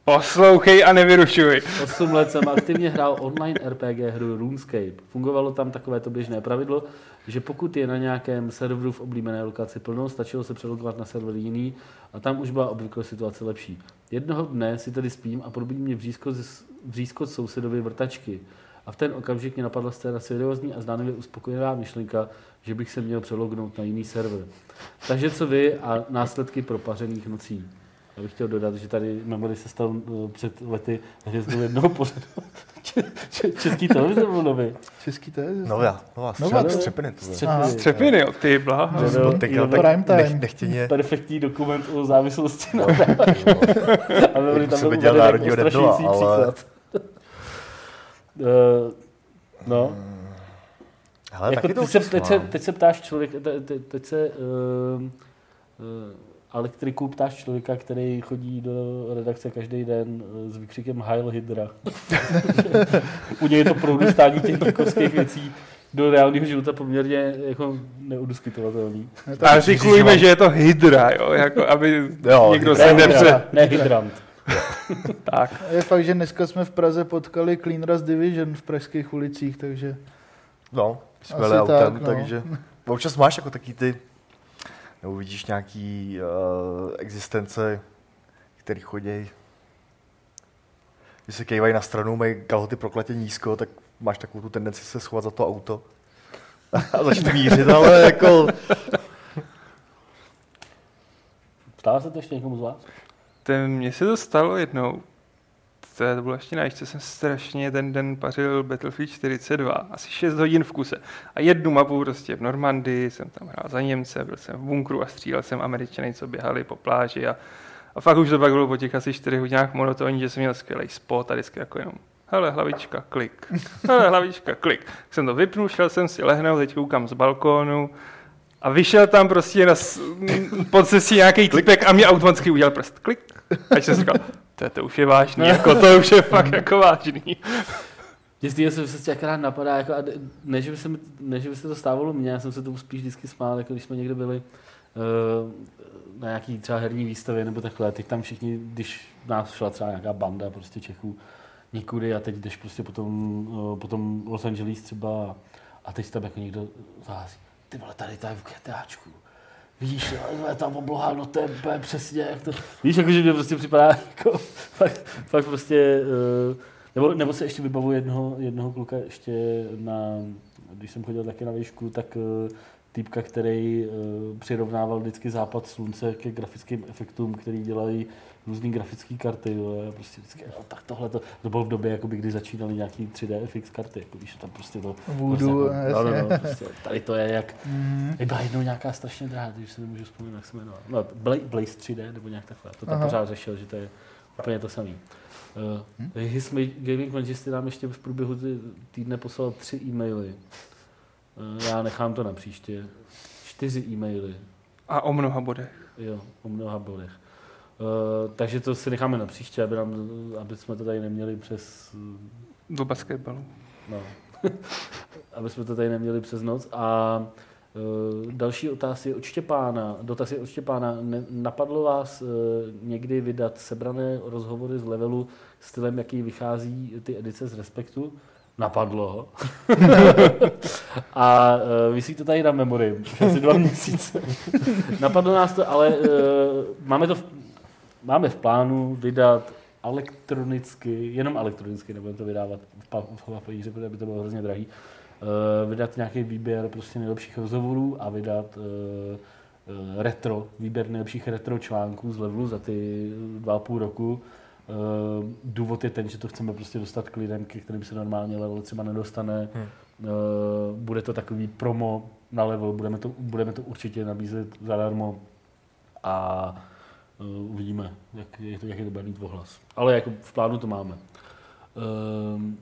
Poslouchej a nevyrušuj. 8 let jsem aktivně hrál online RPG hru RuneScape. Fungovalo tam takovéto běžné pravidlo, že pokud je na nějakém serveru v oblíbené lokaci plno, stačilo se přelogovat na server jiný a tam už byla obvykle situace lepší. Jednoho dne si tedy spím a probudí mě vřízko, z- vřízko sousedovi vrtačky. A v ten okamžik mě napadla scéna seriózní a zdánlivě uspokojivá myšlenka, že bych se měl přelognout na jiný server. Takže co vy a následky propařených nocí? Já bych chtěl dodat, že tady Memory se stal eh, před lety hvězdou jednoho pořadu. Če- če- Český televize byl nový. Český to je? Nová, nová, Nová, střepiny. To. Střepiny. Střepiny, jo, ty blaha. Jo, tak prime time. nech, nechtěně, Perfektní dokument o závislosti na A Memory tam byl viděl uveden jako ale- příklad. Eh, No, Hele, jako taky to teď, se, teď, se, mám. teď se ptáš člověk, te, te, teď se uh, uh, elektriku ptáš člověka, který chodí do redakce každý den eh, s výkřikem Heil Hydra. U něj je to prorůstání těch geekovských věcí do reálného života poměrně jako neudiskutovatelný. A říkujeme, že je to hydra, jo, jako aby Jo, někdo hydra. se Ne, nepře... ne hydrant. Tak, Je fakt, že dneska jsme v Praze potkali Clean Rust Division v pražských ulicích, takže No, jsme autem, tak, no. takže občas máš jako taky ty, nebo vidíš nějaký uh, existence, který chodí, když se kejvají na stranu, mají kalhoty prokletě nízko, tak máš takovou tu tendenci se schovat za to auto a začít mířit, ale jako, Stává se to ještě někomu z vás? ten, mně se to stalo jednou, to, to bylo ještě na ještě jsem strašně ten den pařil Battlefield 42, asi 6 hodin v kuse. A jednu mapu prostě v Normandii, jsem tam hrál za Němce, byl jsem v bunkru a střílel jsem Američany, co běhali po pláži a, a fakt už to pak bylo po těch asi 4 hodinách monotónní, že jsem měl skvělý spot a vždycky jako jenom hele, hlavička, klik. Hele, hlavička, klik. Tak jsem to vypnul, šel jsem si lehnout, teď koukám z balkónu a vyšel tam prostě na pod cestí nějaký typek a mě automaticky udělal prst. Klik. A jsem říkal, to, to už je vážný, jako to už je fakt jako vážný. Mě se se akorát napadá, jako, a ne, že by se, ne, že by se to stávalo mně, já jsem se tomu spíš vždycky smál, jako když jsme někde byli uh, na nějaký třeba herní výstavě nebo takhle, teď tam všichni, když nás šla třeba nějaká banda prostě Čechů někudy a teď jdeš prostě potom, uh, potom Los Angeles třeba a teď tam jako někdo zahází, ty vole, tady to je v GTAčku. Víš, ale tam obloha, no to je přesně, jak to... Víš, jakože mě prostě připadá jako fakt, fakt prostě... Uh, nebo, nebo se ještě vybavu jednoho, jednoho kluka ještě na, když jsem chodil taky na výšku, tak uh, týpka, který uh, přirovnával vždycky západ slunce ke grafickým efektům, který dělají různý grafické karty. Jo, a prostě vždycky, no, tak tohle to, to bylo v době, jakoby, kdy začínaly nějaký 3D FX karty. Jako, víš, tam prostě to... Voodoo, prostě, jako, no, no, no, prostě, tady to je jak... Jak byla jednou nějaká strašně drahá, když se nemůžu vzpomenout, jak se jmenovala. No, Bla- Blaze 3D nebo nějak takhle. To tam Aha. pořád řešil, že to je úplně to samé. Uh, His Ma- Gaming Majesty nám ještě v průběhu týdne poslal tři e-maily. Uh, já nechám to na příště. Čtyři e-maily. A o mnoha bodech. Jo, o mnoha bodech. Uh, takže to si necháme na příště, aby, nám, aby jsme to tady neměli přes Do basketbalu. No. Aby jsme to tady neměli přes noc. A uh, další otaz je od Štěpána. Dotaz je od Štěpána. Napadlo vás někdy vydat sebrané rozhovory z levelu stylem, jaký vychází ty edice z Respektu? Napadlo. A uh, vysí to tady na memory, asi dva měsíce. Napadlo nás to, ale uh, máme to v, máme v plánu vydat elektronicky, jenom elektronicky, nebudeme to vydávat v, pa, v papíře, protože by to bylo hrozně drahý, uh, vydat nějaký výběr prostě nejlepších rozhovorů a vydat uh, uh, retro, výběr nejlepších retro článků z levelu za ty dva a půl roku. Důvod je ten, že to chceme prostě dostat k lidem, ke kterým se normálně level třeba nedostane. Hmm. Bude to takový promo na level, budeme to, budeme to určitě nabízet zadarmo a uvidíme, jak je, to, jak je to bude mít ohlas. Ale jako v plánu to máme. Um,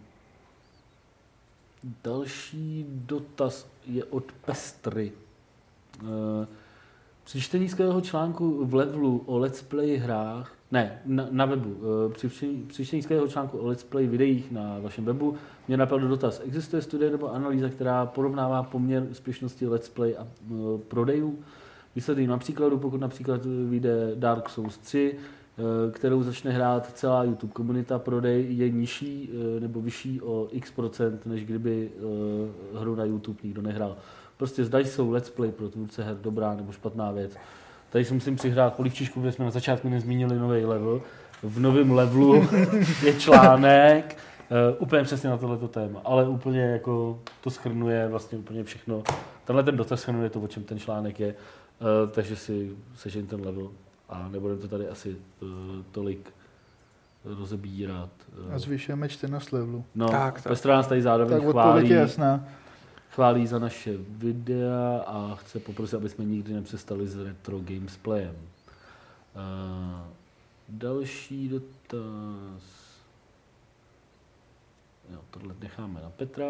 další dotaz je od Pestry. Uh, při čtení skvělého článku v levelu o let's play hrách, ne, na, na webu, uh, při, při čtení skvělého článku o let's play videích na vašem webu mě napadl dotaz. Existuje studie nebo analýza, která porovnává poměr úspěšnosti let's play a uh, prodejů? Výsledky na příkladu, pokud například vyjde Dark Souls 3, eh, kterou začne hrát celá YouTube komunita, prodej je nižší eh, nebo vyšší o x procent, než kdyby eh, hru na YouTube nikdo nehrál. Prostě zda jsou let's play pro tvůrce her dobrá nebo špatná věc. Tady si musím přihrát polivčičku, protože jsme na začátku nezmínili nový level. V novém levelu je článek, eh, úplně přesně na tohleto téma, ale úplně jako to schrnuje vlastně úplně všechno. Tenhle ten dotaz schrnuje to, o čem ten článek je, eh, takže si sežeň ten level a nebudeme to tady asi eh, tolik rozebírat. eh. A zvyšujeme čtenost levelu. No, Tak, tak. Pestra nás tady zároveň Tak chválí, je jasná. chválí za naše videa a chce poprosit, aby jsme nikdy nepřestali s retro gamesplayem. Uh, další dotaz. Jo, tohle necháme na Petra.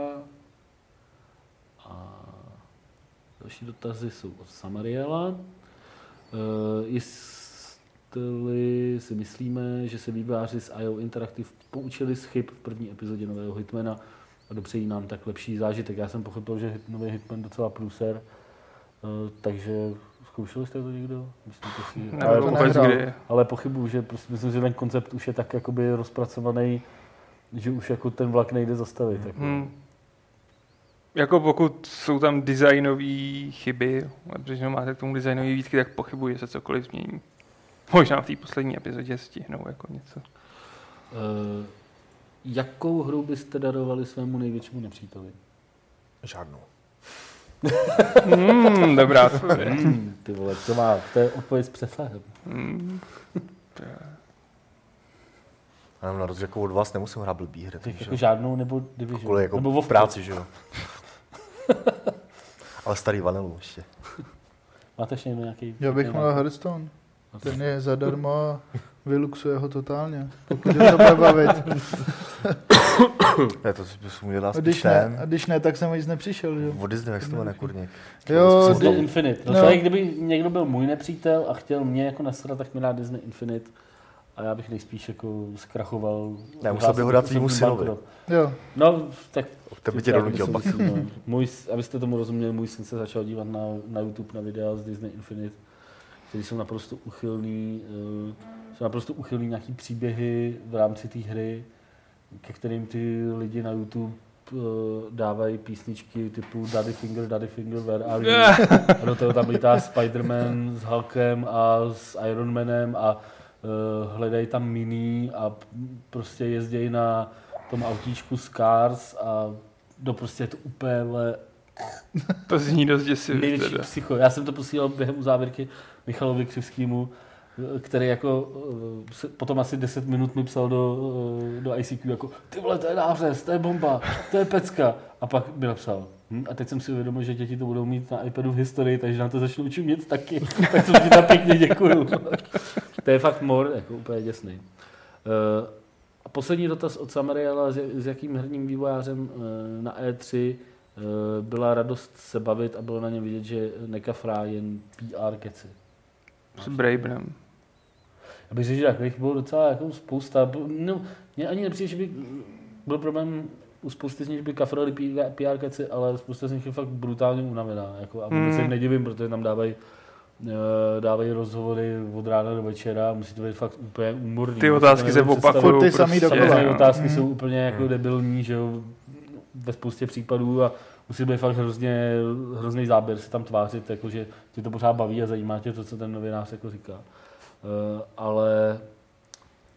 A další dotazy jsou od Samariela. Uh, jestli si myslíme, že se vývojáři z IO Interactive poučili z chyb v první epizodě nového Hitmana a dopřejí nám tak lepší zážitek. Já jsem pochopil, že hit, nový Hitman docela průser, uh, takže zkoušeli jste to někdo? Myslíte si? Nevím ale, to vůbec kdy. ale pochybuju, že prostě myslím, že ten koncept už je tak jakoby rozpracovaný, že už jako ten vlak nejde zastavit. Jako. Hmm. Jako pokud jsou tam designové chyby, protože máte k tomu designové výtky, tak pochybuji, že se cokoliv změní. Možná v té poslední epizodě stihnou jako něco. Uh, jakou hru byste darovali svému největšímu nepříteli? Žádnou. Hmm, dobrá odpověď. Hmm, ty vole, to má, to je odpověď s přesahem. Hmm. Já nevím, na rozdíl jako od vás nemusím hrát blbý hry. Takže jako žádnou nebo Division? Kvůli jako nebo v práci, že jo. Ale starý vanilu ještě. Máte ještě nějaký? Já bych měl? Hearthstone. Ten je zadarmo a vyluxuje ho totálně. Pokud je to bude bavit. Ne, to bys mu dělal když, ne, a když ne, tak jsem nic nepřišel. Že? Od Disney, jak se to jmenuje, kurník. Jo, Disney di- Infinite. No, no. no. kdyby někdo byl můj nepřítel a chtěl mě jako nasrat, tak mi dá Disney Infinite. A já bych nejspíš jako zkrachoval. Ne, musel bych ho dát tvýmu osobní synovi. jo. No, tak Tebe tě já donutil pak. no. Můj, abyste tomu rozuměli, můj syn se začal dívat na, na YouTube na videa z Disney Infinite, které jsou naprosto uchylný, uh, jsou naprosto uchylný nějaký příběhy v rámci té hry, ke kterým ty lidi na YouTube uh, dávají písničky typu Daddy Finger, Daddy Finger, Where are you? A do toho tam lítá Spider-Man s Hulkem a s Iron Manem a hledají tam mini a prostě jezdí na tom autíčku z Cars a do prostě je to úplně To zní dost děsivě. Největší teda. psycho. Já jsem to posílal během závěrky Michalovi Křivskému, který jako eh, potom asi 10 minut mi psal do, eh, do ICQ jako ty vole, to je nářez, to je bomba, to je pecka. A pak mi napsal. Hm? A teď jsem si uvědomil, že děti to budou mít na iPadu v historii, takže na to začnu čumět taky. tak jsem ti tam pěkně děkuju. to je fakt mor, jako úplně děsný. Uh, a poslední dotaz od Samariela, s, s jakým herním vývojářem eh, na E3 eh, byla radost se bavit a bylo na něm vidět, že nekafrá jen PR keci. S Bravenem. Já bych řekl, že takových bylo docela jako spousta. No, mně ani nepřijde, že by byl problém u spousty z nich, by kafrali PR keci, ale spousta z nich je fakt brutálně unavená. Jako, a vůbec Mm. se jim nedivím, protože tam dávají eh, dávají rozhovory od rána do večera a musí to být fakt úplně úmorný. Ty Já si to otázky se opakují. Ty samý prostě. dokola. Samozřejmě otázky Mm. jsou úplně jako Mm. debilní, že jo, ve spoustě případů a musí být fakt hrozně, hrozný záběr se tam tvářit, jako že tě to pořád baví a zajímá tě to, co ten novinář jako říká. Uh, ale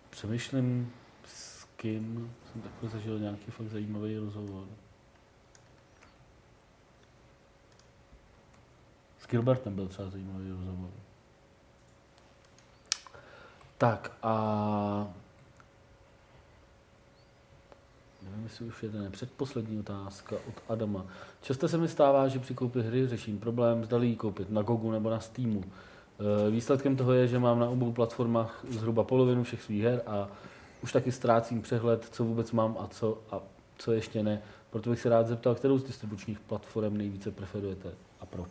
přemýšlím, s kým jsem takhle zažil nějaký fakt zajímavý rozhovor. S Gilbertem byl třeba zajímavý rozhovor. Tak a Nevím, jestli už je to ne. Předposlední otázka od Adama. Často se mi stává, že při koupi hry řeším problém, zdali ji koupit na Gogu nebo na Steamu. E, Výsledkem toho je, že mám na obou platformách zhruba polovinu všech svých her a už taky ztrácím přehled, co vůbec mám a co, a co ještě ne. Proto bych se rád zeptal, kterou z distribučních platform nejvíce preferujete a proč?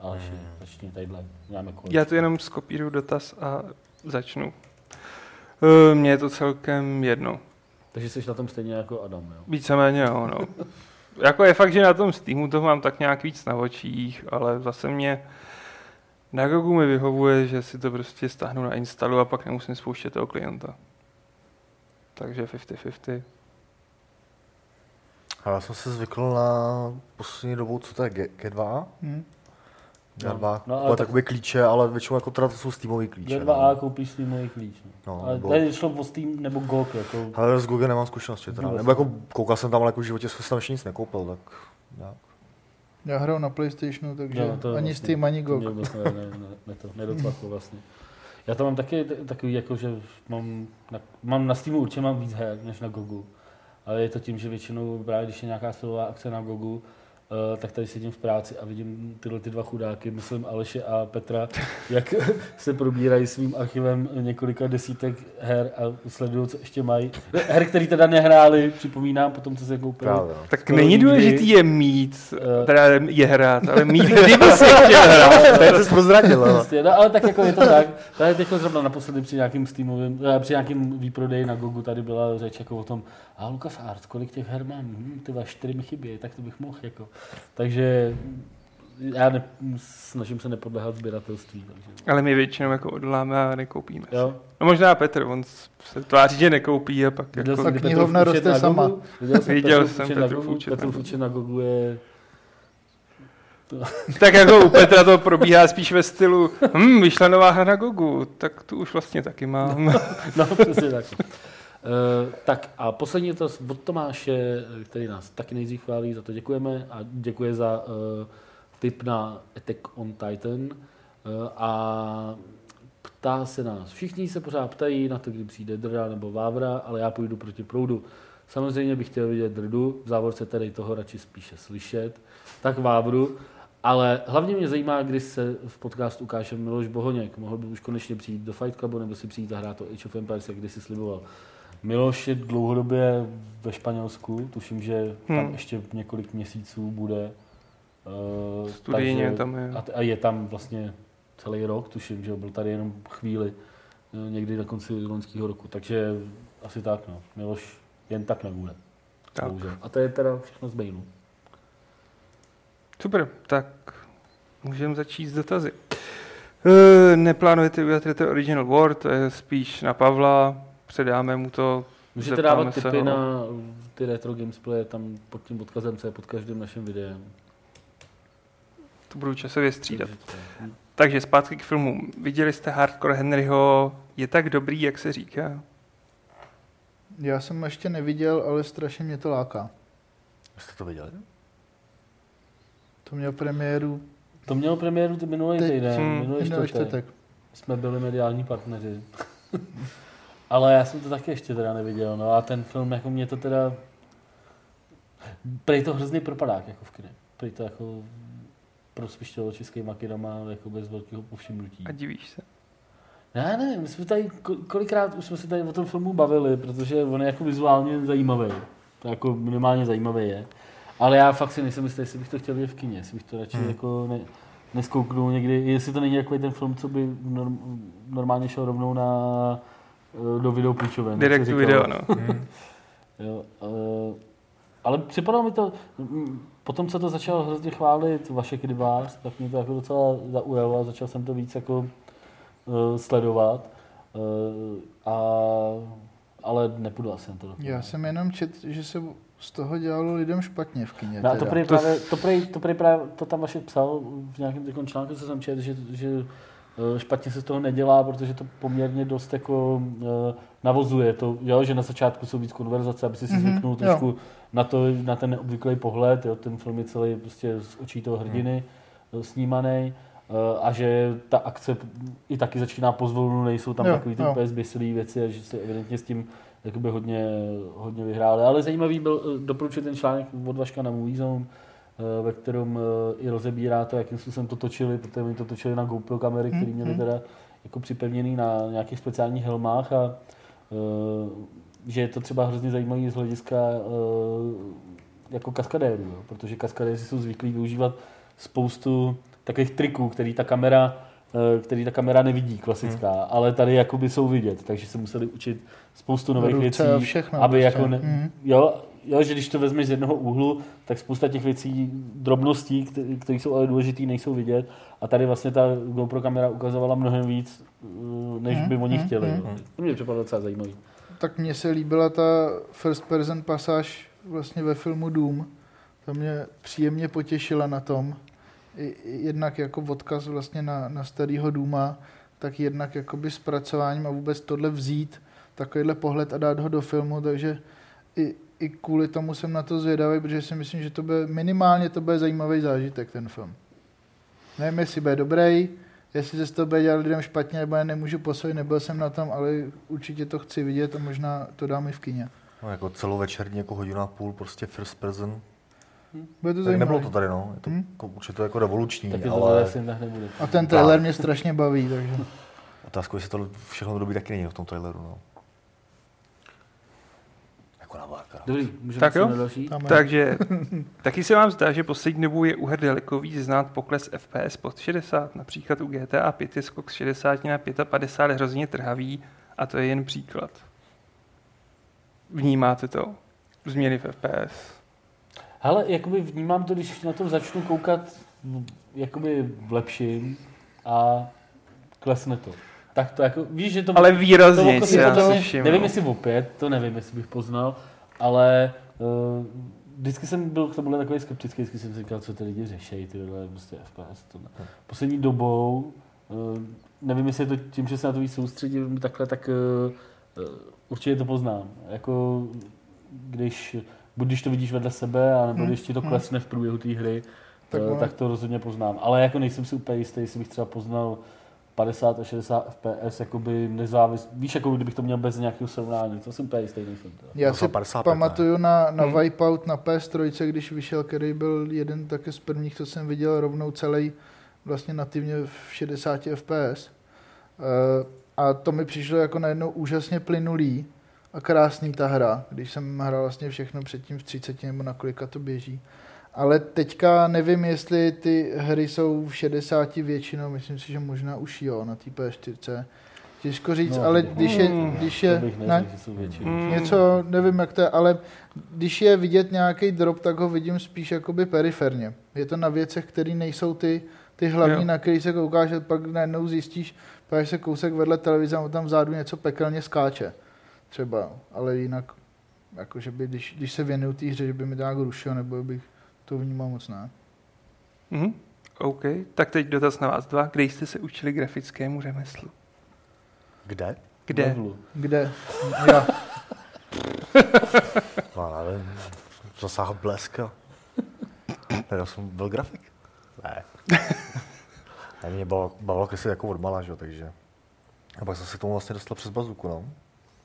Aleši, začni tadyhle. Máme. Já to jenom skopíruju dotaz a začnu. Eh, Mně je to celkem jedno. Takže jsi na tom stejně jako Adam, jo? Víceméně jo, no. Jako je fakt, že na tom Steamu to mám tak nějak víc na očích, ale zase mě na Gogu mi vyhovuje, že si to prostě stáhnu na instalu a pak nemusím spouštět toho klienta. Takže 50-50. A já jsem se zvykl na poslední dobou, co to je, G- G2? Hm? G2, No, no, no, no, ale ale tak- takové klíče, ale většinou jako teda to jsou Steamový klíče. G2A koupíš Steamový klíč. No. No, Ale nebo- tady šlo o Steam nebo GOG, jako Ale s Google nemám zkušenosti teda. Nebo jako koukal jsem tam, ale jako v životě jsem tam ještě nic nekoupil, tak nějak. Já hraju na Playstationu, takže Jo, to ani vlastně- Steam, ani to GOG. mě vůbec ne, ne, ne, ne, to, nedocvaklo vlastně. Já to mám taky takový, jako, že mám na, mám na Steamu určitě mám víc her než na Gogu. Ale je to tím, že většinou právě když je nějaká silová akce na Gogu, Uh, tak tady sedím v práci a vidím tyhle ty dva chudáky, myslím Aleše a Petra, jak se probírají svým archivem několika desítek her a sledují, co ještě mají. Her, který teda nehráli, připomínám, potom, co se koupili. Právě, no. Tak není nikdy. důležitý je mít, Eh. teda je hrát, ale mít, kdyby se chtěl hrát. To je to prozradil, ale. Prostě, no, ale tak jako je to tak. Tady teď zrovna naposledy při nějakým Steamovým, eh, při nějakým výprodeji na Gogu tady byla řeč jako o tom, a Lukas Art, kolik těch her mám? Hm, ty čtyři mi chybí, tak to bych mohl jako. Takže já ne, snažím se nepodléhat sběratelství. Takže, Ale my většinou jako odláme a nekoupíme. jo. No možná Petr, on se tváří, že nekoupí a pak Viděl jako... jsem, knihovna roste na sama. Viděl jsem, Viděl Petrův jsem účet na Gogu. účet na Gogu je Tak jako u Petra to probíhá spíš ve stylu, hm, vyšla nová hra na Gogu, tak tu už vlastně taky mám. No, přesně tak. Uh, tak a poslední to od Tomáše, který nás taky nejdřív chválí, za to děkujeme a děkuje za uh, tip na Attack on Titan a ptá se nás. Všichni se pořád ptají na to, kdy přijde Drda nebo Vávra, ale já půjdu proti proudu. Samozřejmě bych chtěl vidět Drdu, v závorce tady toho radši spíše slyšet, tak Vávru, ale hlavně mě zajímá, kdy se v podcastu ukáže Miloš Bohoněk. Mohl by už konečně přijít do Fight Clubu nebo si přijít zahrát to Age of Empires, jak kdysi sliboval. Miloš je dlouhodobě ve Španělsku, tuším, že tam Hmm. ještě několik měsíců bude. Uh, Studijně tam je. A, a je tam vlastně celý rok, tuším, že byl tady jenom chvíli, eh, někdy na konci loňského roku, takže asi tak, no. Miloš jen tak nebude. Tak. bohužel. A to je teda všechno z mailu. Super, tak můžeme začít s dotazy. E, neplánujete udělat Retro Original War, to je spíš na Pavla, předáme mu to. Můžete dávat se tipy ho. na ty retro gamesplay tam pod tím odkazem, co je pod každým naším videem. To budu časově střídat. Takže zpátky k filmu. Viděli jste Hardcore Henryho, je tak dobrý, jak se říká? Já jsem ještě neviděl, ale strašně mě to láká. Jste to viděli? To měl premiéru To mělo premiéru ty minulý týden, Hmm. minulý minulý čtvrtek. čtvrtek. Jsme byli mediální partneři. Ale já jsem to taky ještě teda neviděl, no a ten film, jako mě to teda... Prej to hrozný propadák, jako v kine. Prej to jako prosvištělo českýma kinama jako bez velkého povšimnutí. A divíš se. Ne, ne, my jsme tady, ko- kolikrát už jsme se tady o tom filmu bavili, protože on je jako vizuálně zajímavý. To jako minimálně zajímavý je. Ale já fakt si nejsem jistý, jestli bych to chtěl vidět v kině, jestli bych to radši Hmm. jako ne, neskouknul někdy, jestli to není jako ten film, co by norm, normálně šel rovnou na do videopůjčoven. Direct to video, no. Jo, uh, ale připadalo mi to, mm, potom co to začal hrozně chválit Vašek Rybář, tak mě to jako docela zaujalo a začal jsem to víc jako uh, sledovat. Uh, a, ale nepůjdu asi na to. Já jsem jenom čet, že se z toho dělalo lidem špatně v kině. No a to, prej právě, to, prej, to, prej právě, to tam Vašek psal v nějakém článku, co jsem četl, že, že eh, špatně se z toho nedělá, protože to poměrně dost jako eh, navozuje to, jo, že na začátku jsou víc konverzace, aby si si Mhm, zvyknul jo. trošku na, to, na ten neobvyklý pohled, jo, ten film je celý prostě z očí toho hrdiny hmm. snímaný a že ta akce i taky začíná pozvolnu, nejsou tam Jo, takový ty jo. úplně zběsilý věci a že se evidentně s tím jakoby hodně, hodně vyhráli. Ale zajímavý byl, eh, doporučuji ten článek od Vaška na Movie Zone, eh, ve kterém eh, i rozebírá to, jakým způsobem to točili, protože oni to točili na GoPro kamery, které měly Mhm. teda jako připevněný na nějakých speciálních helmách a eh, že je to třeba hrozně zajímavý z hlediska eh, jako kaskadérů, jo? protože kaskadéři jsou zvyklí využívat spoustu takových triků, který ta kamera eh, který ta kamera nevidí, klasická, Hmm. ale tady jakoby jsou vidět, takže se museli učit spoustu nových věcí, Ruce a všechno. aby prostě. jako ne, Mhm. jo, jo, že když to vezmeš z jednoho úhlu, tak spousta těch věcí, drobností, kte- které jsou ale důležité, nejsou vidět. A tady vlastně ta GoPro kamera ukazovala mnohem víc, uh, než by Mhm, oni mhm, chtěli. mhm. jo. To mě připadlo docela zajímavý. Tak mně se líbila ta first person pasáž vlastně ve filmu Doom. Ta mě příjemně potěšila na tom. I, i jednak jako odkaz vlastně na, na starého Duma, tak jednak jakoby zpracováním a vůbec tohle vzít, takovýhle pohled a dát ho do filmu, takže i, i kvůli tomu jsem na to zvědavý, protože si myslím, že to bude minimálně to bude zajímavý zážitek, ten film. Nevím, jestli bude dobrý, jestli se z toho bude dělat lidem špatně, nebo já nemůžu posoudit, nebyl jsem na tom, ale určitě to chci vidět a možná to dám i v kině. No, jako celovečerní, jako hodina a půl, prostě first person. Bude to Tak zajímavé. nebylo to tady, no. Je to Hm? jako, určitě jako revoluční, Taky to ale asi tak nebude. A ten trailer mě strašně baví, takže otázka, jestli to všechno dobrý taky není v tom traileru, no. Jako na Barkera. Dobrý, můžeme Tak jo. další? Takže taky se vám zdá, že poslední dobou je u her dalekový znát pokles FPS pod 60. Například u GTA 5 je skok z 60 na 55 hrozně trhavý a to je jen příklad. Vnímáte to? Změny v FPS? Hele, jakoby vnímám to, když na to začnu koukat jakoby v lepším a klesne to. Tak to jako, víš, že to... Ale to výrazně se si já potom- si. Nevím, jestli opět, to nevím, jestli bych poznal, ale uh, vždycky jsem byl k tomuhle takový skeptický, vždycky jsem si říkal, co ty lidi řešejí, ty vole, prostě FPS. Tohle. Poslední dobou, uh, nevím, jestli je to tím, že se na to víc soustředím takhle, tak uh, uh, určitě to poznám. Jako, když, buď když to vidíš vedle sebe, anebo Hmm, když ti to hmm. klesne v průběhu té hry, Tak tak, to rozhodně poznám. Ale jako nejsem si úplně jistý, jestli bych třeba poznal 50 a 60 FPS, jakoby nezávis... Víš, jako kdybych to měl bez nějakého srovnání, to jsem úplně jistý, nejsem. Teda. Já To si jsou 55, ne? pamatuju na, na Hmm. Wipeout na PS3, když vyšel, který byl jeden také z prvních, co jsem viděl rovnou celý vlastně nativně v 60 FPS. Eh, A to mi přišlo jako najednou úžasně plynulý a krásný ta hra, když jsem hrál vlastně všechno předtím v 30 nebo na kolika to běží. Ale teďka nevím, jestli ty hry jsou v 60 většinou, myslím si, že možná už jo, na té PS4. Těžko říct, No, ale když je, Hmm, když je, bych ne, neřekl, že jsou větší. Mm. něco, nevím jak to je, ale když je vidět nějaký drop, tak ho vidím spíš jakoby periferně. Je to na věcech, které nejsou ty, ty hlavní, Jo. na který se koukáš a pak najednou zjistíš, pak se kousek vedle televize a tam vzadu něco pekelně skáče. Třeba, ale jinak, jakože by, když, když se věnuju té hře, že by mi to nějak rušilo, nebo bych to vnímal moc ne. Mhm. OK, tak teď dotaz na vás dva. Kde jste se učili grafickému řemeslu? Kde? Kde? Levelu. Kde? Já. No, nevím. zasáhl bleska. Ne, já jsem byl grafik. Ne. A mě bavilo, bavilo jako odmala, že jo, takže. A pak jsem se k tomu vlastně dostal přes bazuku, no.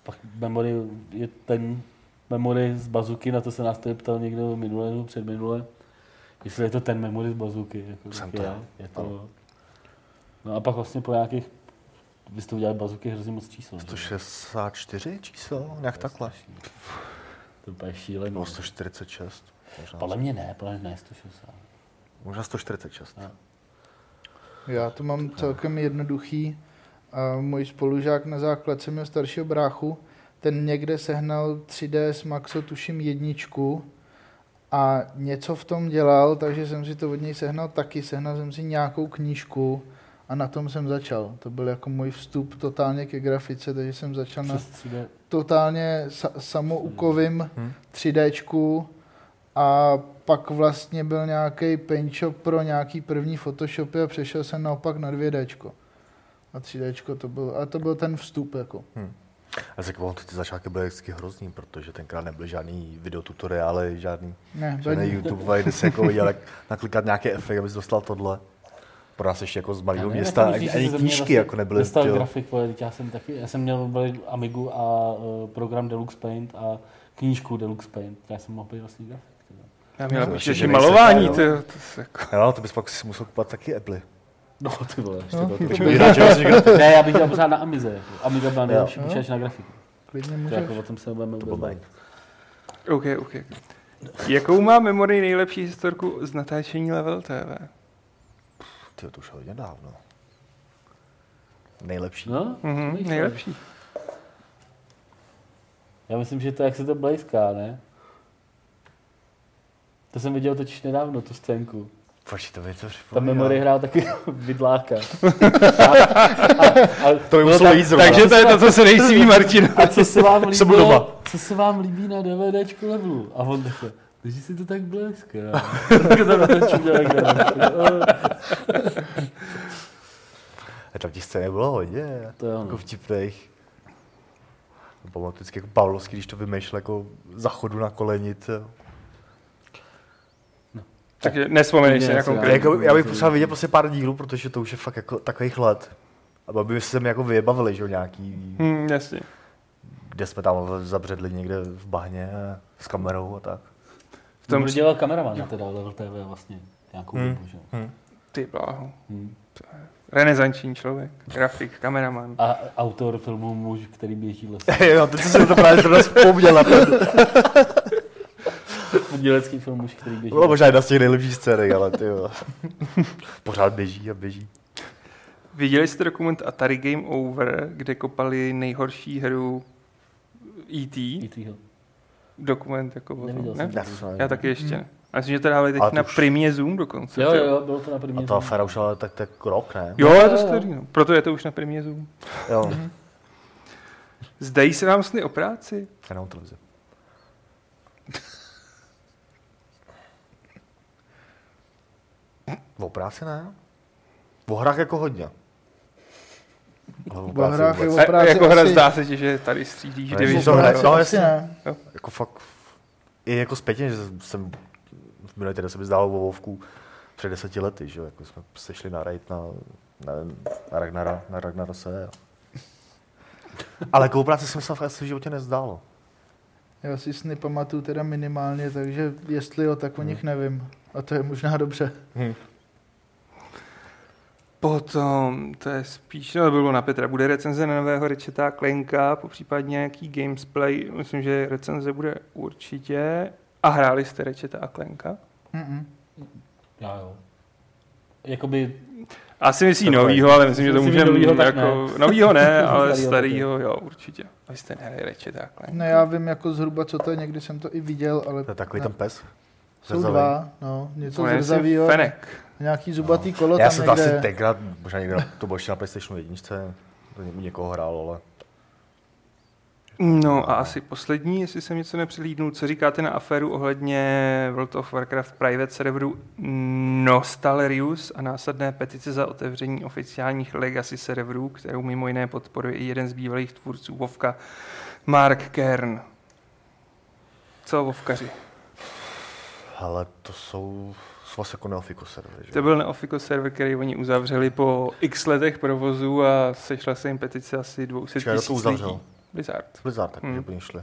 Pak memory je ten memory z bazuky, na to se nás tady ptal někdo minule nebo předminule. Jestli je to ten memory z bazuky. Jako Jsem to je, já. je to. No a pak vlastně po nějakých, vy jste udělali bazuky hrozně moc čísel. že? 164 číslo, nějak takhle. To je úplně šílený. Nebo 146. Možná, Podle mě ne, podle mě ne 160. možná 146. No. Já to mám celkem jednoduchý. A můj spolužák na základce měl staršího bráchu, ten někde sehnal 3DS Maxo, tuším jedničku a něco v tom dělal, takže jsem si to od něj sehnal taky, sehnal jsem si nějakou knížku a na tom jsem začal. To byl jako můj vstup totálně ke grafice, takže jsem začal na Přes 3D. totálně sa- samoukovým Hmm. 3Dčku a pak vlastně byl nějaký paint shop pro nějaký první Photoshopy a přešel jsem naopak na 2Dčko. A 3Dčko to byl, a to byl ten vstup jako. Já si ty, ty začátky byly vždycky hrozný, protože tenkrát nebyly žádný videotutoriály, žádný, Ne, žádný. YouTube, kde se jako viděl, jak naklikat nějaký efekt, abys dostal tohle. Pro nás ještě jako z malého města, ani, ani se knížky vlastně jako nebyly. Dostal tyjo. grafik, vole, já jsem taky, já jsem měl Amigu a uh, program Deluxe Paint a knížku Deluxe Paint. Já jsem mohl být vlastně grafik. Já měl nejsi malování, to se jako... Jo, to bys pak si musel kupovat taky Apple. No ty vole, ještě No, to, říkal, Ne, já bych dělal pořád na Amize. Jako. Amiga byla nejlepší počítač na grafiku. Klidně To můžeš. jako o tom se budeme To byl bavit. bank. OK, OK. Jakou má memory nejlepší historku z natáčení Level TV? Tyjo, to už hodně dávno. Nejlepší. No, Mhm, víš, nejlepší. Já myslím, že to jak se to blejská, ne? To jsem viděl totiž nedávno, tu scénku. Počkej, to mi to Ta připomíná. memory hrál taky vidláka. A, a, a, To bylo muselo jít zrovna. Takže to je to, co se nejsi ví, Martin. A co se vám líbilo, doma. co se vám líbí na DVDčku levelu? A on takhle, takže si to tak bleská. A tam těch scény bylo hodně, To jo, jako no. vtipných. Pamatuju vždycky jako Pavlovský, když to vymýšlel jako za chodu na koleni. Takže nespomeneš si na konkrétní. Jako, já bych potřeboval vidět prostě pár dílů, protože to už je fakt jako takových let. A by se mi jako vyjebavili, že jo, nějaký, Hm, jasně. kde jsme tam zabředli někde v bahně s kamerou a tak. V tom Tom dělal kameraman na teda Level TV vlastně nějakou Hmm. dobu, že? jo. Hm. Ty bláho. Hmm. Renesanční člověk. Grafik, kameraman. A autor filmu Muž, který běží lesem. jo, teď jsem to právě zrovna vzpomněl. to. Udělecký film Muž, který běží Bylo možná jedna z těch nejlepších scének, ale ty jo. Pořád běží a běží. Viděli jste dokument Atari Game Over, kde kopali nejhorší hru E.T.? E.T.ho. Dokument jako o tom, Neviděl ne? jsem Já, to. to Já taky ještě ne. A myslím, že to dávali teď to na už- Primě Zoom dokonce. Jo, jo, jo, bylo to na první. A ta aféra už ale tak, tak rok, ne? Jo, je to starý, no. Proto je to už na Primě Zoom. Jo, Zdají se vám sny o práci? jenom televizi. O práci ne? O hrách jako hodně. Ale O hrách vůbec. je o práci jako hra asi- zdá se ti, že tady střídíš Ne, Division. že jsou O hra- práci no, asi jasně. ne. Jako fakt, i jako zpětně, že jsem v minulý týden se mi zdálo o Vovku před deseti lety, že jo, jako jsme se šli na raid na, na, na Ragnara, na Ragnarose. A... Ale koupráce se mi se fakt v životě nezdálo. Já si sny pamatuju teda minimálně, takže jestli jo, tak o nich nevím. A to je možná dobře. Potom, to je spíš, no to bylo na Petra, bude recenze na nového Rečeta Klenka, po případně nějaký gamesplay, myslím, že recenze bude určitě. A hráli jste Rečeta a Klenka? Mm-mm. Já jo. Jakoby, Asi myslí To novýho, ale myslím, že to můžeme novýho tak jako, novýho ne, ale Starýho jo, určitě. A vy jste nehráli Rečeta a Klenka. Ne, já vím jako zhruba, co to je, někdy jsem to i viděl, ale To je takový ne. ten pes. Jsou dva, no, něco je zrzavýho, Fenek. nějaký zubatý kolo Já tam jsem to asi tenkrát, možná někde, na- to bylo ještě na PlayStationu jedničce, to ně- někoho hrál, ale No a asi poslední, jestli jsem něco nepřehlídnul, co říkáte na aféru ohledně World of Warcraft private serveru Nostalrius a následné petice za otevření oficiálních legacy serverů, kterou mimo jiné podporuje i jeden z bývalých tvůrců Vovka, Mark Kern. Co Vovkaři? Hele, to jsou, vlastně jako Neofico servery, že? To byl Neofico server, který oni uzavřeli po x letech provozu a sešla se jim petice asi 200 Počkej, kdo to tisíc uzavřel? lidí. Blizzard. Blizzard, tak Hmm. úplně šli.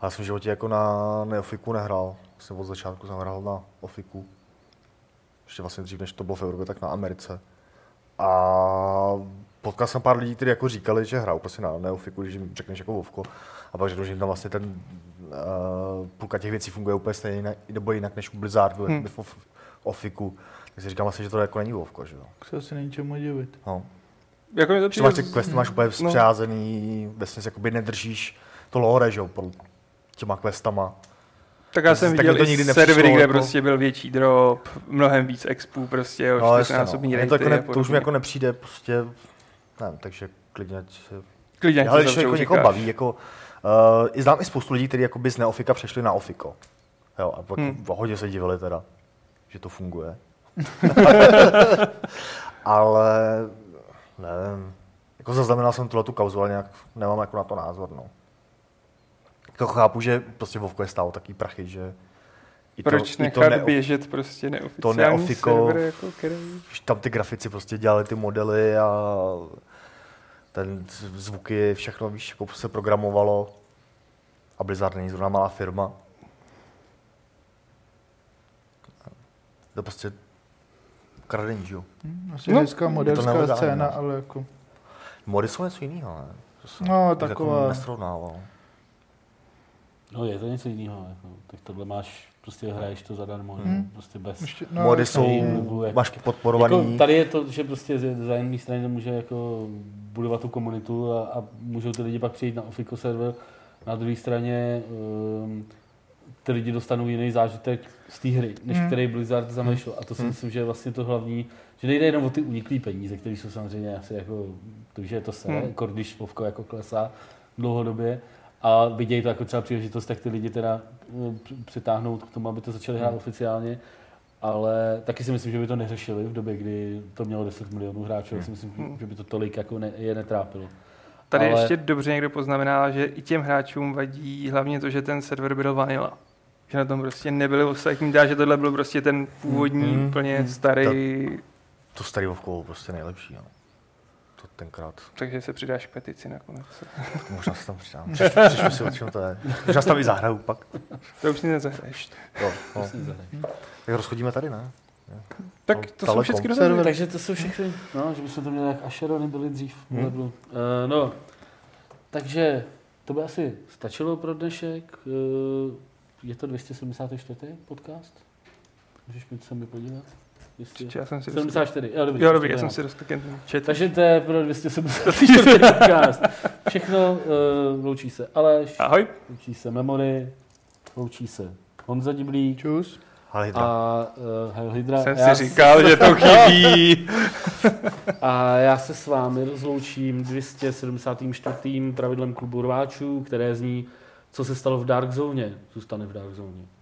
A já jsem v životě jako na Neofiku nehrál. Vlastně od začátku jsem hrál na Ofiku. Ještě vlastně dřív, než to bylo v Evropě, tak na Americe. A potkal jsem pár lidí, kteří jako říkali, že hrajou prostě na Neofiku, když jim řekneš jako Vovko. A pak řekl, že jim tam vlastně ten uh, půlka těch věcí funguje úplně stejně jinak, nebo jinak než u Blizzardu, Hmm. hmm. v, Ofiku. Tak si říkám vlastně, že to jako není Vovko, že jo. Se asi není čemu divit. No. Jako mi to Že přijde... máš ty questy, máš úplně no. zpřázený, vlastně jakoby nedržíš to lore, že jo, pod těma questama. Tak já jsem Tak viděl nikdy nepřišlo, servery, kde jako- prostě byl větší drop, mnohem víc expů, prostě, jo, No, jasně, no. to, jako ne, to už mi jako nepřijde, prostě, nevím, takže klidně ať se... Klidně, ať Ale to když jako někoho baví, jako, uh, i znám i spoustu lidí, kteří jakoby z Neofika přešli na Ofiko. Jo, a pak Hmm. hodně se divili teda, že to funguje. Ale nevím, jako zaznamenal jsem tuhle tu kauzu, ale nějak nemám jako na to názor, no. Jako chápu, že prostě Vovko je stálo taký prachy, že i to, Proč i to nechat neo- běžet prostě neoficiální neofiko- server, jako který... že tam ty grafici prostě dělali ty modely a ten zvuky, všechno, víš, jako se programovalo. A Blizzard není zrovna malá firma. To je prostě kradení, že jo. Hm, Asi No, modelská nelegální, scéna, no. ale jako... Mody jsou něco jiného, ne? No, bych taková- Jako nesrovnával. No je to něco jiného. Jako. Tak tohle máš, prostě hraješ to zadarmo, Hmm. hmm. prostě bez... Ještě, No, Mody jasně. jsou, nebo jak- máš podporovaný. Jako, tady je to, že prostě z z jedné strany to může jako budovat tu komunitu a, a můžou ty lidi pak přijít na Ofico server. Na druhé straně um, ty lidi dostanou jiný zážitek z té hry, než Hmm. který Blizzard zamýšlel. A to si Hmm. myslím, že je vlastně to hlavní, že nejde jenom o ty uniklý peníze, které jsou samozřejmě asi jako, to, že je to se, Hmm. jako když Vovko jako klesá dlouhodobě. A vidějí to jako třeba příležitost, tak ty lidi teda při- přitáhnout k tomu, aby to začali hrát Hmm. oficiálně. Ale taky si myslím, že by to neřešili v době, kdy to mělo 10 milionů hráčů. Já si myslím, Hmm. že by to tolik jako ne, je netrápilo. Tady Ale- ještě dobře někdo poznamená, že i těm hráčům vadí hlavně to, že ten server byl vanilla. Že na tom prostě nebyli ostatní, dá, že tohle byl prostě ten původní, Mm, úplně mm. starý, To starý Vovko bylo prostě nejlepší, no. To tenkrát. takže se přidáš k petici nakonec. Možná se tam přidám. Přečtu si, o čem to je. Možná se tam i zahraju pak. To už si nezahraješ. Jo, no. Tak rozchodíme tady, ne? Tak No, to jsou Telekom. všechny Server. dotazy. Takže to jsou všechny, no, že bychom to měli jak Asherony byli dřív. Hmm. Uh, no, takže to by asi stačilo pro dnešek. Uh, je to 274. podcast? Můžeš mi se mi podívat? Jestli... Já jsem si 74. Jo, dobrý, Jo, dobrý, já jsem si ten chat. Takže to je pro 274. podcast. Všechno uh, loučí se Aleš, Ahoj. loučí se Memory, loučí se Honza Diblík Čus. Ale hydra. a uh, Heil Hydra. Jsem Já si říkal, že to chybí. A já se s vámi rozloučím 274. pravidlem klubu rváčů, které zní, co se stalo v Dark Zone, zůstane v Dark Zone.